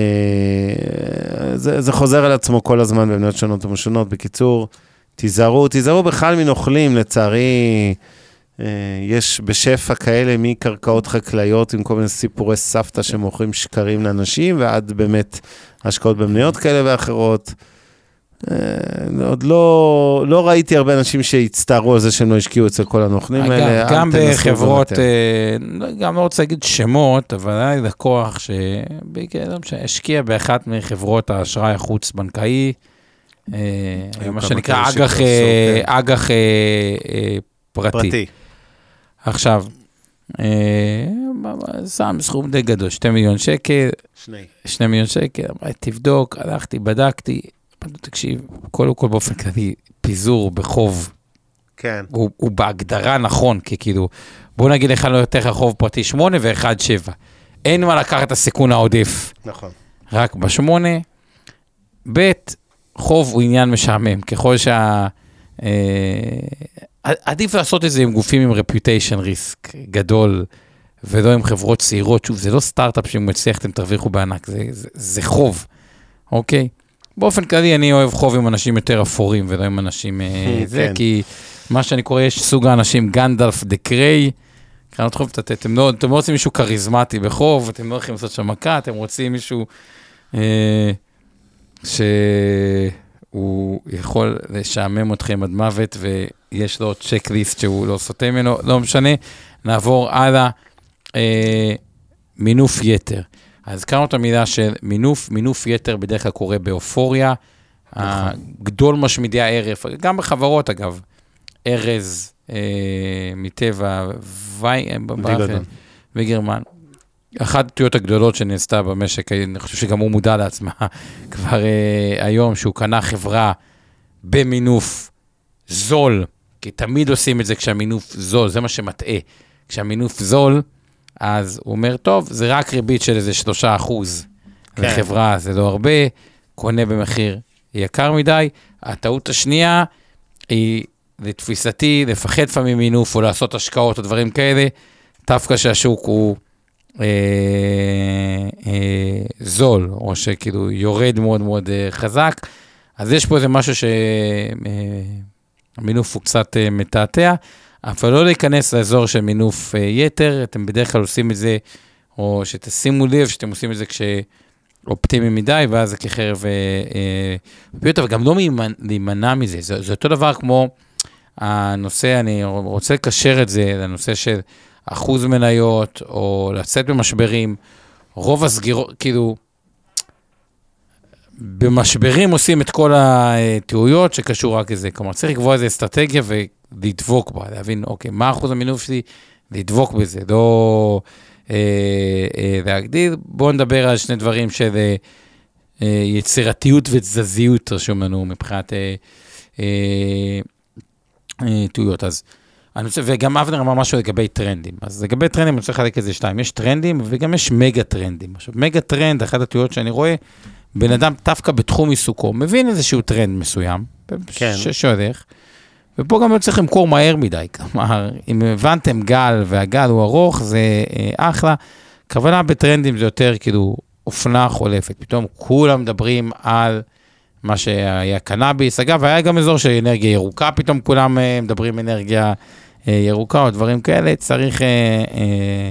זה, זה חוזר על עצמו כל הזמן במניות שונות ומשונות. בקיצור, תיזהרו, תיזהרו בכלל מנוכלים, לצערי... אה, יש בשפע כאלה מקרקעות חקלאיות עם כל מיני סיפורי סבתא שמוכרים שקרים לאנשים, ועד באמת השקעות במניות כאלה ואחרות. אה, עוד לא, לא ראיתי הרבה אנשים שהצטערו על זה שהם לא השקיעו אצל כל הנוכלים אגב, האלה. גם בחברות, אה, גם לא רוצה להגיד שמות, אבל היה לי לקוח שהשקיע באחת מחברות האשראי החוץ-בנקאי, מה שנקרא אג"ח כן. פרטי. פרטי. עכשיו, אה, שם סכום די גדול, 2 מיליון שקל. שני. 2 מיליון שקל, אמרתי, תבדוק, הלכתי, בדקתי, תקשיב, קודם כל באופן כללי, פיזור בחוב, כן. הוא, הוא בהגדרה נכון, כי כאילו, בוא נגיד לך לא יותר חוב פרטי 8 ואחד 7. אין מה לקחת את הסיכון העודף. נכון. רק בשמונה. ב', חוב הוא עניין משעמם, ככל שה... אה, עדיף לעשות את זה עם גופים עם רפיוטיישן ריסק גדול, ולא עם חברות צעירות. שוב, זה לא סטארט-אפ שאם הוא מצליח אתם תרוויחו בענק, זה, זה, זה חוב, אוקיי? באופן כללי אני אוהב חוב עם אנשים יותר אפורים ולא עם אנשים אה, זה, כן. כי מה שאני קורא, יש סוג האנשים, גנדלף דה קריי, קרנות חוב, אתם, אתם, לא, אתם לא רוצים מישהו כריזמטי בחוב, אתם לא הולכים לעשות שם מכה, אתם רוצים מישהו אה, ש... הוא יכול לשעמם אתכם עד מוות, ויש לו צ'קליסט שהוא לא סוטה ממנו, לא משנה. נעבור הלאה. אה, מינוף יתר. אז הזכרנו את המילה של מינוף, מינוף יתר בדרך כלל קורה באופוריה. נכון. גדול משמידי הערב, גם בחברות אגב, ארז אה, מטבע, וי... וגרמן. אחת הטעויות הגדולות שנעשתה במשק, אני חושב שגם הוא מודע לעצמה כבר uh, היום, שהוא קנה חברה במינוף זול, כי תמיד עושים את זה כשהמינוף זול, זה מה שמטעה. כשהמינוף זול, אז הוא אומר, טוב, זה רק ריבית של איזה שלושה אחוז. כן. לחברה זה לא הרבה, קונה במחיר יקר מדי. הטעות השנייה היא, לתפיסתי, לפחד לפעמים מינוף או לעשות השקעות או דברים כאלה, דווקא שהשוק הוא... אה, אה, זול, או שכאילו יורד מאוד מאוד אה, חזק. אז יש פה איזה משהו שהמינוף הוא קצת מתעתע, אבל לא להיכנס לאזור של מינוף יתר, אתם בדרך כלל עושים את זה, או שתשימו לב שאתם עושים את זה כשאופטימי מדי, ואז זה כחרב פיוטה, וגם לא להימנע מזה. זה, זה אותו דבר כמו הנושא, אני רוצה לקשר את זה לנושא של... אחוז מניות, או לצאת במשברים. רוב הסגירות, כאילו, במשברים עושים את כל הטעויות שקשור רק לזה. כלומר, צריך לקבוע איזו אסטרטגיה לדבוק בה, להבין, אוקיי, מה אחוז המינוף שלי, לדבוק בזה, לא אה, אה, להגדיל. בואו נדבר על שני דברים של אה, אה, יצירתיות ותזזיות, רשום לנו מבחינת אה, אה, אה, טעויות. אז אני רוצה, וגם אבנר אמר משהו לגבי טרנדים. אז לגבי טרנדים אני רוצה לחלק את זה שתיים. יש טרנדים וגם יש מגה טרנדים. עכשיו, מגה טרנד, אחת הטעויות שאני רואה, בן אדם דווקא בתחום עיסוקו, מבין איזשהו טרנד מסוים, כן. ש- שהולך, ופה גם לא צריך למכור מהר מדי. כלומר, אם הבנתם גל והגל הוא ארוך, זה אה, אחלה. כוונה בטרנדים זה יותר כאילו אופנה חולפת. פתאום כולם מדברים על מה שהיה קנאביס. אגב, היה גם אזור של אנרגיה ירוקה, פתאום כולם אה, מדברים אנרגיה אה, ירוקה או דברים כאלה. צריך אה, אה,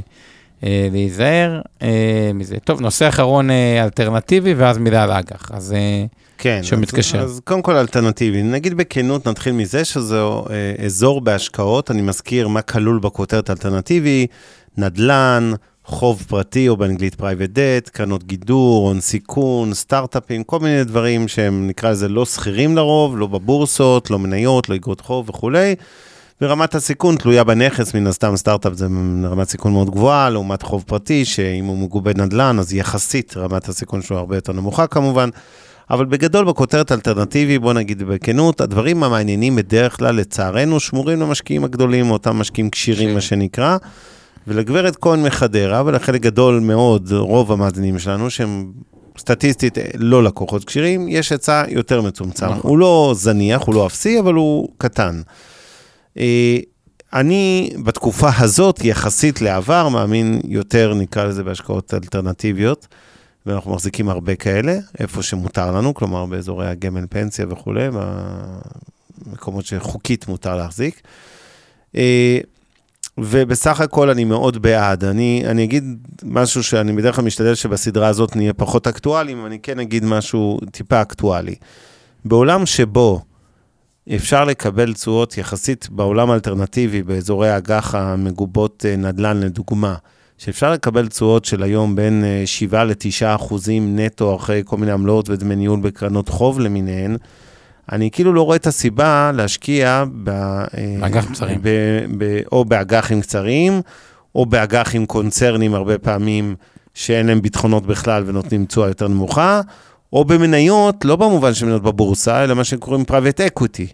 להיזהר אה, מזה. טוב, נושא אחרון אה, אלטרנטיבי, ואז מילה על אג"ח. אז אה, כן, שמתקשר. אז, אז קודם כל אלטרנטיבי. נגיד בכנות, נתחיל מזה שזה אה, אזור בהשקעות, אני מזכיר מה כלול בכותרת אלטרנטיבי, נדל"ן, חוב פרטי או באנגלית private debt, קרנות גידור, הון סיכון, סטארט-אפים, כל מיני דברים שהם נקרא לזה לא שכירים לרוב, לא בבורסות, לא מניות, לא אגרות חוב וכולי. ורמת הסיכון תלויה בנכס, מן הסתם סטארט-אפ זה רמת סיכון מאוד גבוהה, לעומת חוב פרטי, שאם הוא מגובה נדל"ן, אז יחסית רמת הסיכון שלו הרבה יותר נמוכה כמובן. אבל בגדול, בכותרת אלטרנטיבי, בוא נגיד בכנות, הדברים המעניינים בדרך כלל, לצערנו, שמורים למשקיעים הגדולים, אותם משקיעים כשירים, מה שנקרא. ולגברת כהן מחדרה, ולחלק גדול מאוד, רוב המאזינים שלנו, שהם סטטיסטית לא לקוחות כשירים, יש היצע יותר מצומצם. נכון. הוא לא זניח, הוא לא אפסי, אבל הוא קטן. אה, אני בתקופה הזאת, יחסית לעבר, מאמין יותר, נקרא לזה, בהשקעות אלטרנטיביות, ואנחנו מחזיקים הרבה כאלה, איפה שמותר לנו, כלומר באזורי הגמל פנסיה וכולי, במקומות שחוקית מותר להחזיק. אה, ובסך הכל אני מאוד בעד. אני, אני אגיד משהו שאני בדרך כלל משתדל שבסדרה הזאת נהיה פחות אקטואליים, אני כן אגיד משהו טיפה אקטואלי. בעולם שבו אפשר לקבל תשואות יחסית בעולם האלטרנטיבי, באזורי האג"ח המגובות אה, נדל"ן לדוגמה, שאפשר לקבל תשואות של היום בין אה, 7 ל-9 אחוזים נטו אחרי כל מיני עמלות ודמי ניהול בקרנות חוב למיניהן, אני כאילו לא רואה את הסיבה להשקיע ב, אה, באג"ח קצרים. ב, ב, או באג"חים קצרים, או באג"חים קונצרנים הרבה פעמים שאין להם ביטחונות בכלל ונותנים תשואה יותר נמוכה, או במניות, לא במובן של מניות בבורסה, אלא מה שקוראים private equity.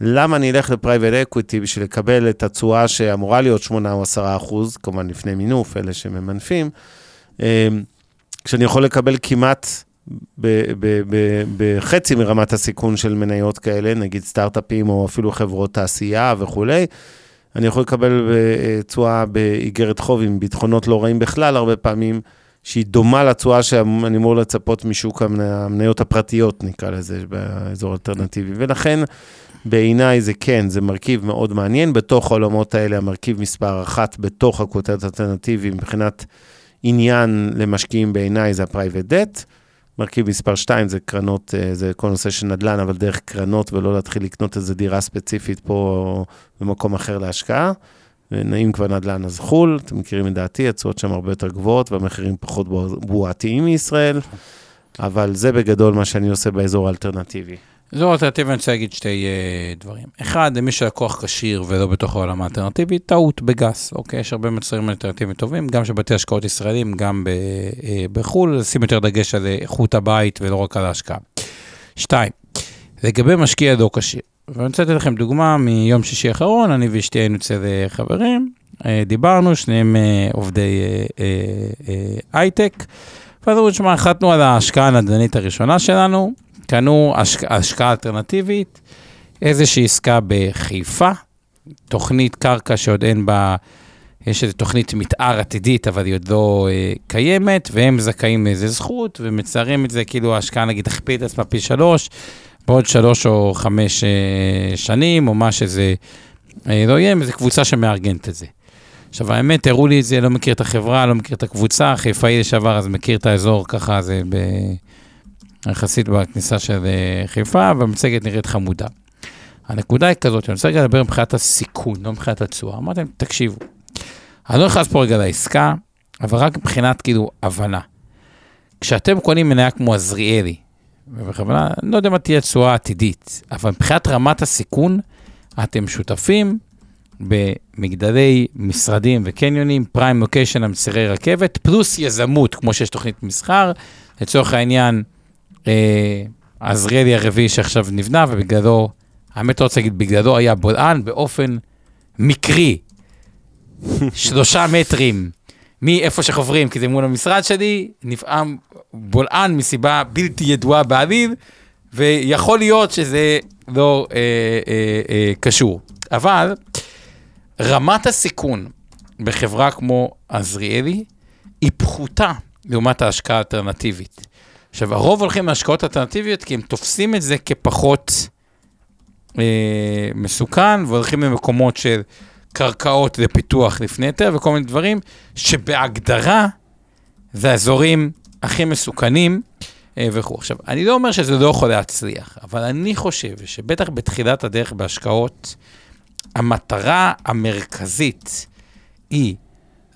למה אני אלך ל-private equity בשביל לקבל את התשואה שאמורה להיות 8 או 10 אחוז, כמובן לפני מינוף, אלה שממנפים, אה, כשאני יכול לקבל כמעט בחצי מרמת הסיכון של מניות כאלה, נגיד סטארט-אפים או אפילו חברות תעשייה וכולי, אני יכול לקבל אה, תשואה באיגרת חוב עם ביטחונות לא רעים בכלל, הרבה פעמים, שהיא דומה לתשואה שאני אמור לצפות משוק המנ- המניות הפרטיות, נקרא לזה, באזור אלטרנטיבי. ולכן, בעיניי זה כן, זה מרכיב מאוד מעניין. בתוך העולמות האלה, המרכיב מספר אחת בתוך הכותרת האלטרנטיבי, מבחינת עניין למשקיעים בעיניי, זה ה-private debt. מרכיב מספר 2 זה קרנות, אה, זה כל נושא של נדל"ן, אבל דרך קרנות ולא להתחיל לקנות איזו דירה ספציפית פה או במקום אחר להשקעה. ואם כבר נדל"ן אז חו"ל, אתם מכירים את דעתי, התשואות שם הרבה יותר גבוהות והמחירים פחות בוע- בועתיים מישראל, אבל זה בגדול מה שאני עושה באזור האלטרנטיבי. זו אלטרנטיבה, אני רוצה להגיד שתי uh, דברים. אחד, למי שלקוח כשיר ולא בתוך העולם האלטרנטיבי, טעות בגס, אוקיי? יש הרבה מוצרים אלטרנטיביים טובים, גם של בתי השקעות ישראלים, גם uh, בחו"ל, לשים יותר דגש על איכות הבית ולא רק על ההשקעה. שתיים, לגבי משקיע לא כשיר. ואני רוצה לתת לכם דוגמה מיום שישי האחרון, אני ואשתי היינו אצל אה, חברים, אה, דיברנו, שניהם אה, עובדי הייטק, ואז אמרו, שמע, החלטנו על ההשקעה הנדל"נית הראשונה שלנו, קנו השק... השקעה אלטרנטיבית, איזושהי עסקה בחיפה, תוכנית קרקע שעוד אין בה, יש איזו תוכנית מתאר עתידית, אבל היא עוד לא אה, קיימת, והם זכאים לאיזה זכות, ומציירים את זה כאילו ההשקעה נגיד תכפיל את עצמה פי שלוש, בעוד שלוש או חמש אה, שנים, או מה שזה אה, לא יהיה, וזו קבוצה שמארגנת את זה. עכשיו, האמת, הראו לי את זה, לא מכיר את החברה, לא מכיר את הקבוצה, חיפאי לשעבר, אז מכיר את האזור ככה, זה ב... יחסית בכניסה של אה, חיפה, והמצגת נראית חמודה. הנקודה היא כזאת, אני רוצה רגע לדבר מבחינת הסיכון, לא מבחינת התשואה. אמרתי להם, תקשיבו, אני לא נכנס פה רגע לעסקה, אבל רק מבחינת כאילו הבנה. כשאתם קונים מניה כמו עזריאלי, ובכוונה, אני לא יודע מה תהיה התשואה העתידית, אבל מבחינת רמת הסיכון, אתם שותפים במגדלי משרדים וקניונים, פריים לוקיישן על צירי רכבת, פלוס יזמות, כמו שיש תוכנית מסחר. לצורך העניין, אה, עזריאלי הרביעי שעכשיו נבנה, ובגללו, האמת לא רוצה להגיד, בגללו היה בולען באופן מקרי. שלושה מטרים מאיפה שחוברים, כי זה מול המשרד שלי, נפעם בולען מסיבה בלתי ידועה בעליל, ויכול להיות שזה לא אה, אה, אה, קשור. אבל רמת הסיכון בחברה כמו עזריאלי היא פחותה לעומת ההשקעה האלטרנטיבית. עכשיו, הרוב הולכים להשקעות אלטרנטיביות כי הם תופסים את זה כפחות אה, מסוכן, והולכים למקומות של קרקעות לפיתוח לפני היתר וכל מיני דברים, שבהגדרה זה האזורים הכי מסוכנים אה, וכו'. עכשיו, אני לא אומר שזה לא יכול להצליח, אבל אני חושב שבטח בתחילת הדרך בהשקעות, המטרה המרכזית היא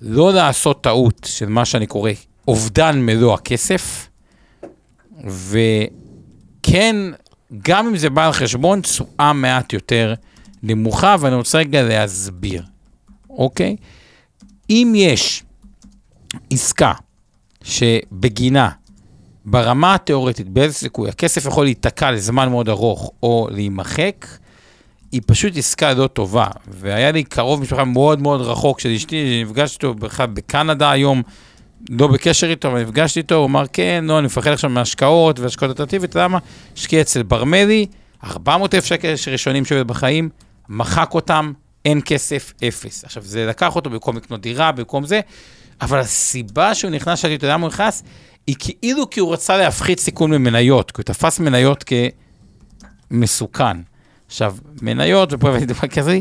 לא לעשות טעות של מה שאני קורא אובדן מלוא הכסף, וכן, גם אם זה בא על חשבון, תשואה מעט יותר נמוכה, ואני רוצה רגע להסביר, אוקיי? אם יש עסקה שבגינה, ברמה התיאורטית, באיזה סיכוי, הכסף יכול להיתקע לזמן מאוד ארוך או להימחק, היא פשוט עסקה לא טובה. והיה לי קרוב משפחה מאוד מאוד רחוק של אשתי, נפגשתי איתו בכלל בקנדה היום, לא בקשר איתו, אבל נפגשתי איתו, הוא אמר, כן, לא, אני מפחד עכשיו מהשקעות והשקעות אלטרנטיביות, למה? השקיע אצל ברמלי, 400 אלף שקל ראשונים שהוא בחיים, מחק אותם, אין כסף, אפס. עכשיו, זה לקח אותו במקום לקנות דירה, במקום זה, אבל הסיבה שהוא נכנס, שאלתי אותו למה הוא נכנס, היא כאילו כי הוא רצה להפחית סיכון ממניות, כי הוא תפס מניות כמסוכן. עכשיו, מניות ופרויקט דבר כזה,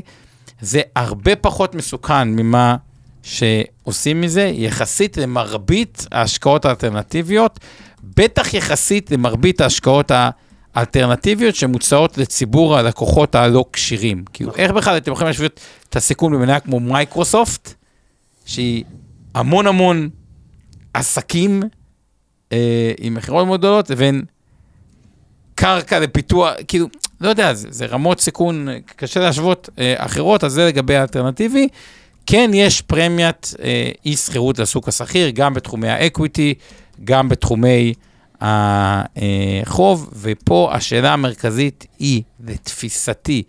זה הרבה פחות מסוכן ממה שעושים מזה, יחסית למרבית ההשקעות האלטרנטיביות, בטח יחסית למרבית ההשקעות האלטרנטיביות שמוצעות לציבור הלקוחות הלא כשירים. כאילו, איך בכלל אתם יכולים להשוות את הסיכון במניה כמו מייקרוסופט, שהיא המון המון עסקים אה, עם מכירות מאוד גדולות, לבין קרקע לפיתוח, כאילו, לא יודע, זה, זה רמות סיכון, קשה להשוות אה, אחרות, אז זה לגבי האלטרנטיבי. כן יש פרמיית אה, אי שכירות לשוק השכיר, גם בתחומי האקוויטי, גם בתחומי החוב, ופה השאלה המרכזית היא, לתפיסתי,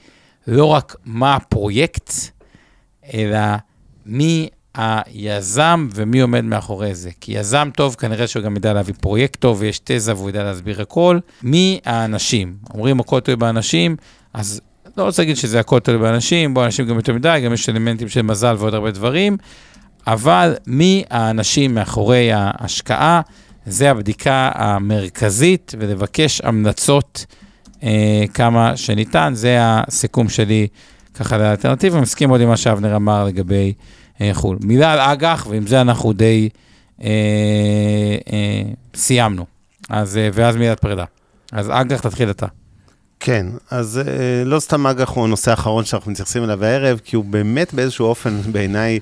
לא רק מה הפרויקט, אלא מי היזם ומי עומד מאחורי זה. כי יזם טוב, כנראה שהוא גם ידע להביא פרויקט טוב ויש תזה והוא ידע להסביר הכל. מי האנשים? אומרים הכל תלוי באנשים, אז לא רוצה להגיד שזה הכל תלוי באנשים, בוא, אנשים גם יותר מדי, גם יש אלמנטים של מזל ועוד הרבה דברים, אבל מי האנשים מאחורי ההשקעה, זה הבדיקה המרכזית, ולבקש המלצות אה, כמה שניתן, זה הסיכום שלי ככה לאלטרנטיבה, מסכים מאוד עם מה שאבנר אמר לגבי אה, חו"ל. מילה על אג"ח, ועם זה אנחנו די אה, אה, סיימנו. אז, אה, ואז מילת פרידה. אז אג"ח, תתחיל אתה. כן, אז אה, לא סתם אג"ח הוא הנושא האחרון שאנחנו מתייחסים אליו הערב, כי הוא באמת באיזשהו אופן, בעיניי,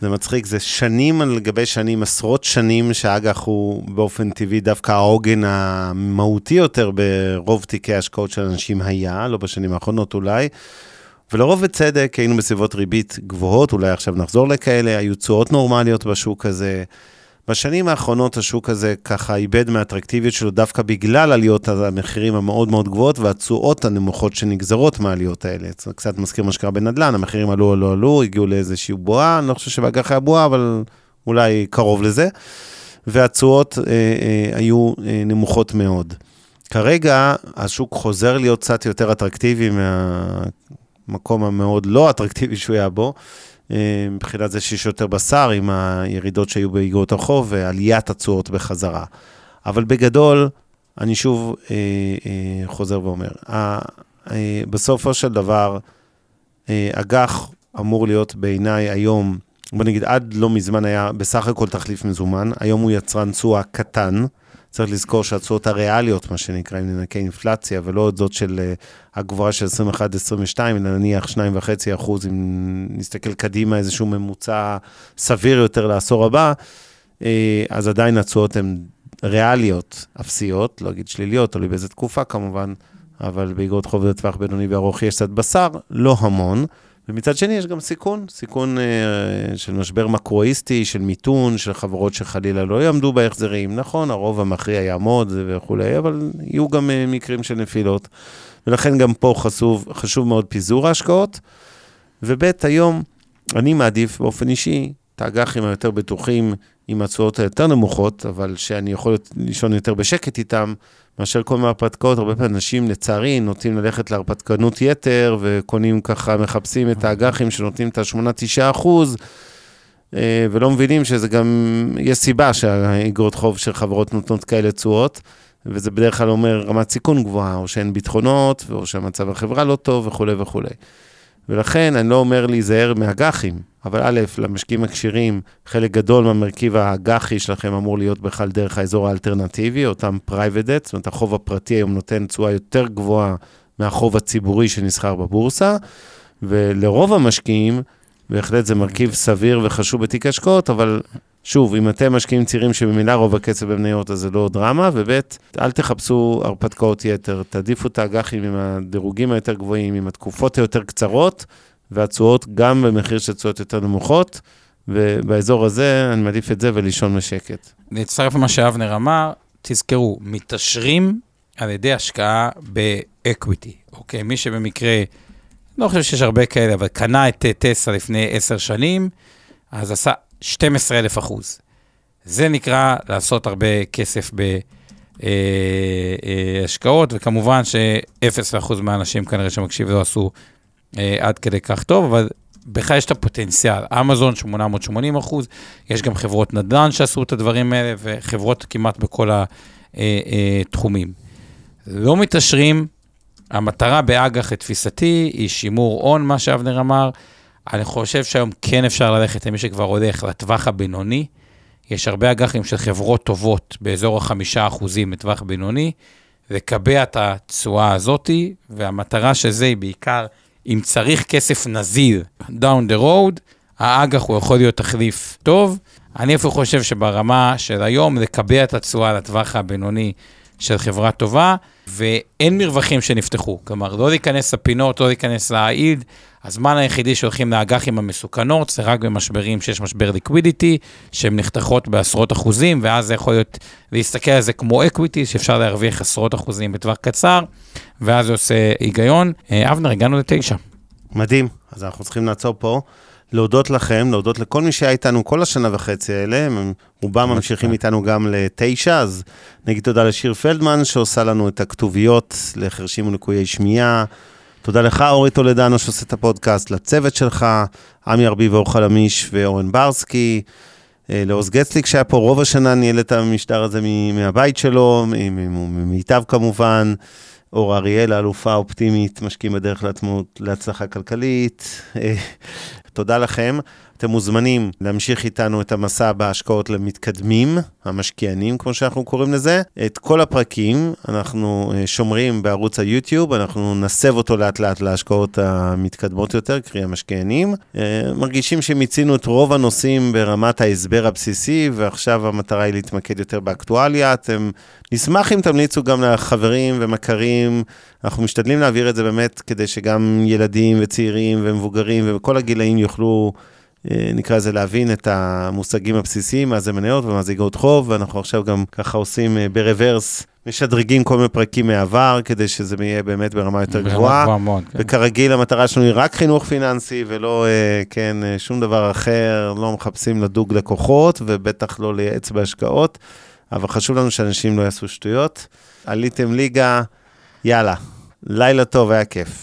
זה מצחיק, זה שנים על גבי שנים, עשרות שנים שאג"ח הוא באופן טבעי דווקא העוגן המהותי יותר ברוב תיקי ההשקעות של אנשים היה, לא בשנים האחרונות אולי. ולרוב בצדק היינו בסביבות ריבית גבוהות, אולי עכשיו נחזור לכאלה, היו תשואות נורמליות בשוק הזה. בשנים האחרונות השוק הזה ככה איבד מהאטרקטיביות שלו דווקא בגלל עליות המחירים המאוד מאוד גבוהות והתשואות הנמוכות שנגזרות מהעליות האלה. זה קצת מזכיר מה שקרה בנדל"ן, המחירים עלו, עלו, עלו, הגיעו לאיזושהי בועה, אני לא חושב שבאג"ח היה בועה, אבל אולי קרוב לזה. והתשואות אה, אה, היו אה, נמוכות מאוד. כרגע השוק חוזר להיות קצת יותר אטרקטיבי מהמקום המאוד לא אטרקטיבי שהוא היה בו. אה, מבחינת זה שיש יותר בשר עם הירידות שהיו באגרות החוב ועליית התשואות בחזרה. אבל בגדול, אני שוב אה, אה, חוזר ואומר, אה, אה, בסופו של דבר, אה, אג"ח אמור להיות בעיניי היום, בוא נגיד עד לא מזמן היה בסך הכל תחליף מזומן, היום הוא יצרן תשואה קטן. צריך לזכור שהתשואות הריאליות, מה שנקרא, אם ננקה אינפלציה, ולא עוד זאת של אה, הגבוהה של 21-22, אלא נניח 2.5 אחוז, אם נסתכל קדימה, איזשהו ממוצע סביר יותר לעשור הבא, אה, אז עדיין התשואות הן ריאליות, אפסיות, לא אגיד שליליות, תלוי באיזה תקופה כמובן, אבל באגרות חוב לטווח בינוני וארוך יש קצת בשר, לא המון. ומצד שני יש גם סיכון, סיכון אה, של משבר מקרואיסטי, של מיתון, של חברות שחלילה לא יעמדו בהחזרים. נכון, הרוב המכריע יעמוד וכולי, אבל יהיו גם אה, מקרים של נפילות. ולכן גם פה חשוב, חשוב מאוד פיזור ההשקעות. וב' היום, אני מעדיף באופן אישי את האג"חים היותר בטוחים עם התשואות היותר נמוכות, אבל שאני יכול לישון יותר בשקט איתם, מאשר כל מיני הרפתקאות. הרבה פעמים אנשים, לצערי, נוטים ללכת להרפתקנות יתר, וקונים ככה, מחפשים את האג"חים שנותנים את ה-8-9 אחוז, אה, ולא מבינים שזה גם, יש סיבה שהאגרות חוב של חברות נותנות כאלה תשואות. וזה בדרך כלל אומר רמת סיכון גבוהה, או שאין ביטחונות, או שהמצב החברה לא טוב וכולי וכולי. ולכן אני לא אומר להיזהר מאג"חים, אבל א', למשקיעים הכשירים, חלק גדול מהמרכיב האג"חי שלכם אמור להיות בכלל דרך האזור האלטרנטיבי, אותם private debt, זאת אומרת, החוב הפרטי היום נותן תשואה יותר גבוהה מהחוב הציבורי שנסחר בבורסה, ולרוב המשקיעים, בהחלט זה מרכיב סביר וחשוב בתיק השקעות, אבל שוב, אם אתם משקיעים צעירים שממילא רוב הכסף במניות, אז זה לא דרמה, וב', אל תחפשו הרפתקאות יתר, תעדיפו את האג"חים עם הדירוגים היותר גבוהים, עם התקופות היותר קצרות, והתשואות גם במחיר של תשואות יותר נמוכות, ובאזור הזה אני מעדיף את זה ולישון בשקט. להצטרף למה שאבנר אמר, תזכרו, מתעשרים על ידי השקעה באקוויטי, אוקיי? מי שבמקרה, לא חושב שיש הרבה כאלה, אבל קנה את טסלה לפני עשר שנים, אז עשה 12,000 אחוז. זה נקרא לעשות הרבה כסף בהשקעות, וכמובן ש-0% מהאנשים כנראה שמקשיב לא עשו אה, עד כדי כך טוב, אבל בכלל יש את הפוטנציאל. אמזון 880 אחוז, יש גם חברות נדל"ן שעשו את הדברים האלה, וחברות כמעט בכל התחומים. לא מתעשרים, המטרה באג"ח, לתפיסתי, היא שימור הון, מה שאבנר אמר. אני חושב שהיום כן אפשר ללכת למי שכבר הולך לטווח הבינוני. יש הרבה אג"חים של חברות טובות באזור החמישה אחוזים לטווח בינוני, לקבע את התשואה הזאתי, והמטרה של זה היא בעיקר, אם צריך כסף נזיל down the road, האג"ח הוא יכול להיות תחליף טוב. אני אפילו חושב שברמה של היום, לקבע את התשואה לטווח הבינוני של חברה טובה, ואין מרווחים שנפתחו. כלומר, לא להיכנס לפינות, לא להיכנס להעיד. הזמן היחידי שהולכים לאג"חים המסוכנות זה רק במשברים שיש משבר ליקווידיטי, שהן נחתכות בעשרות אחוזים, ואז זה יכול להיות להסתכל על זה כמו equity, שאפשר להרוויח עשרות אחוזים בטווח קצר, ואז זה עושה היגיון. אה, אבנר, הגענו לתשע. מדהים, אז אנחנו צריכים לעצור פה. להודות לכם, להודות לכל מי שהיה איתנו כל השנה וחצי האלה, הם רובם ממשיכים איתנו גם לתשע, אז נגיד תודה לשיר פלדמן שעושה לנו את הכתוביות לחרשים ולקויי שמיעה. תודה לך, אורי טולדנו, שעושה את הפודקאסט, לצוות שלך, עמי ארבי ואור חלמיש ואורן ברסקי, אה, לעוז גצליק שהיה פה רוב השנה, ניהל את המשדר הזה מהבית שלו, ממיטב כמובן. אור אריאל, האלופה האופטימית, משקיעים בדרך לעצמאות, להצלחה כלכלית. אה, תודה לכם. אתם מוזמנים להמשיך איתנו את המסע בהשקעות למתקדמים, המשקיענים, כמו שאנחנו קוראים לזה. את כל הפרקים אנחנו אה, שומרים בערוץ היוטיוב, אנחנו נסב אותו לאט לאט להשקעות המתקדמות יותר, קרי המשקיענים. אה, מרגישים שמיצינו את רוב הנושאים ברמת ההסבר הבסיסי, ועכשיו המטרה היא להתמקד יותר באקטואליה. אתם, נשמח אם תמליצו גם לחברים ומכרים. אנחנו משתדלים להעביר את זה באמת כדי שגם ילדים וצעירים ומבוגרים וכל הגילאים יוכלו... אה, נקרא לזה להבין את המושגים הבסיסיים, מה זה מניות ומה זה אגרות חוב, ואנחנו עכשיו גם ככה עושים אה, ברוורס, משדרגים כל מיני פרקים מהעבר, כדי שזה יהיה באמת ברמה יותר גבוהה. גבוה מאוד, כן. וכרגיל המטרה שלנו היא רק חינוך פיננסי, ולא, אה, כן, שום דבר אחר, לא מחפשים לדוג לקוחות, ובטח לא לייעץ בהשקעות, אבל חשוב לנו שאנשים לא יעשו שטויות. עליתם ליגה, יאללה, לילה טוב, היה כיף.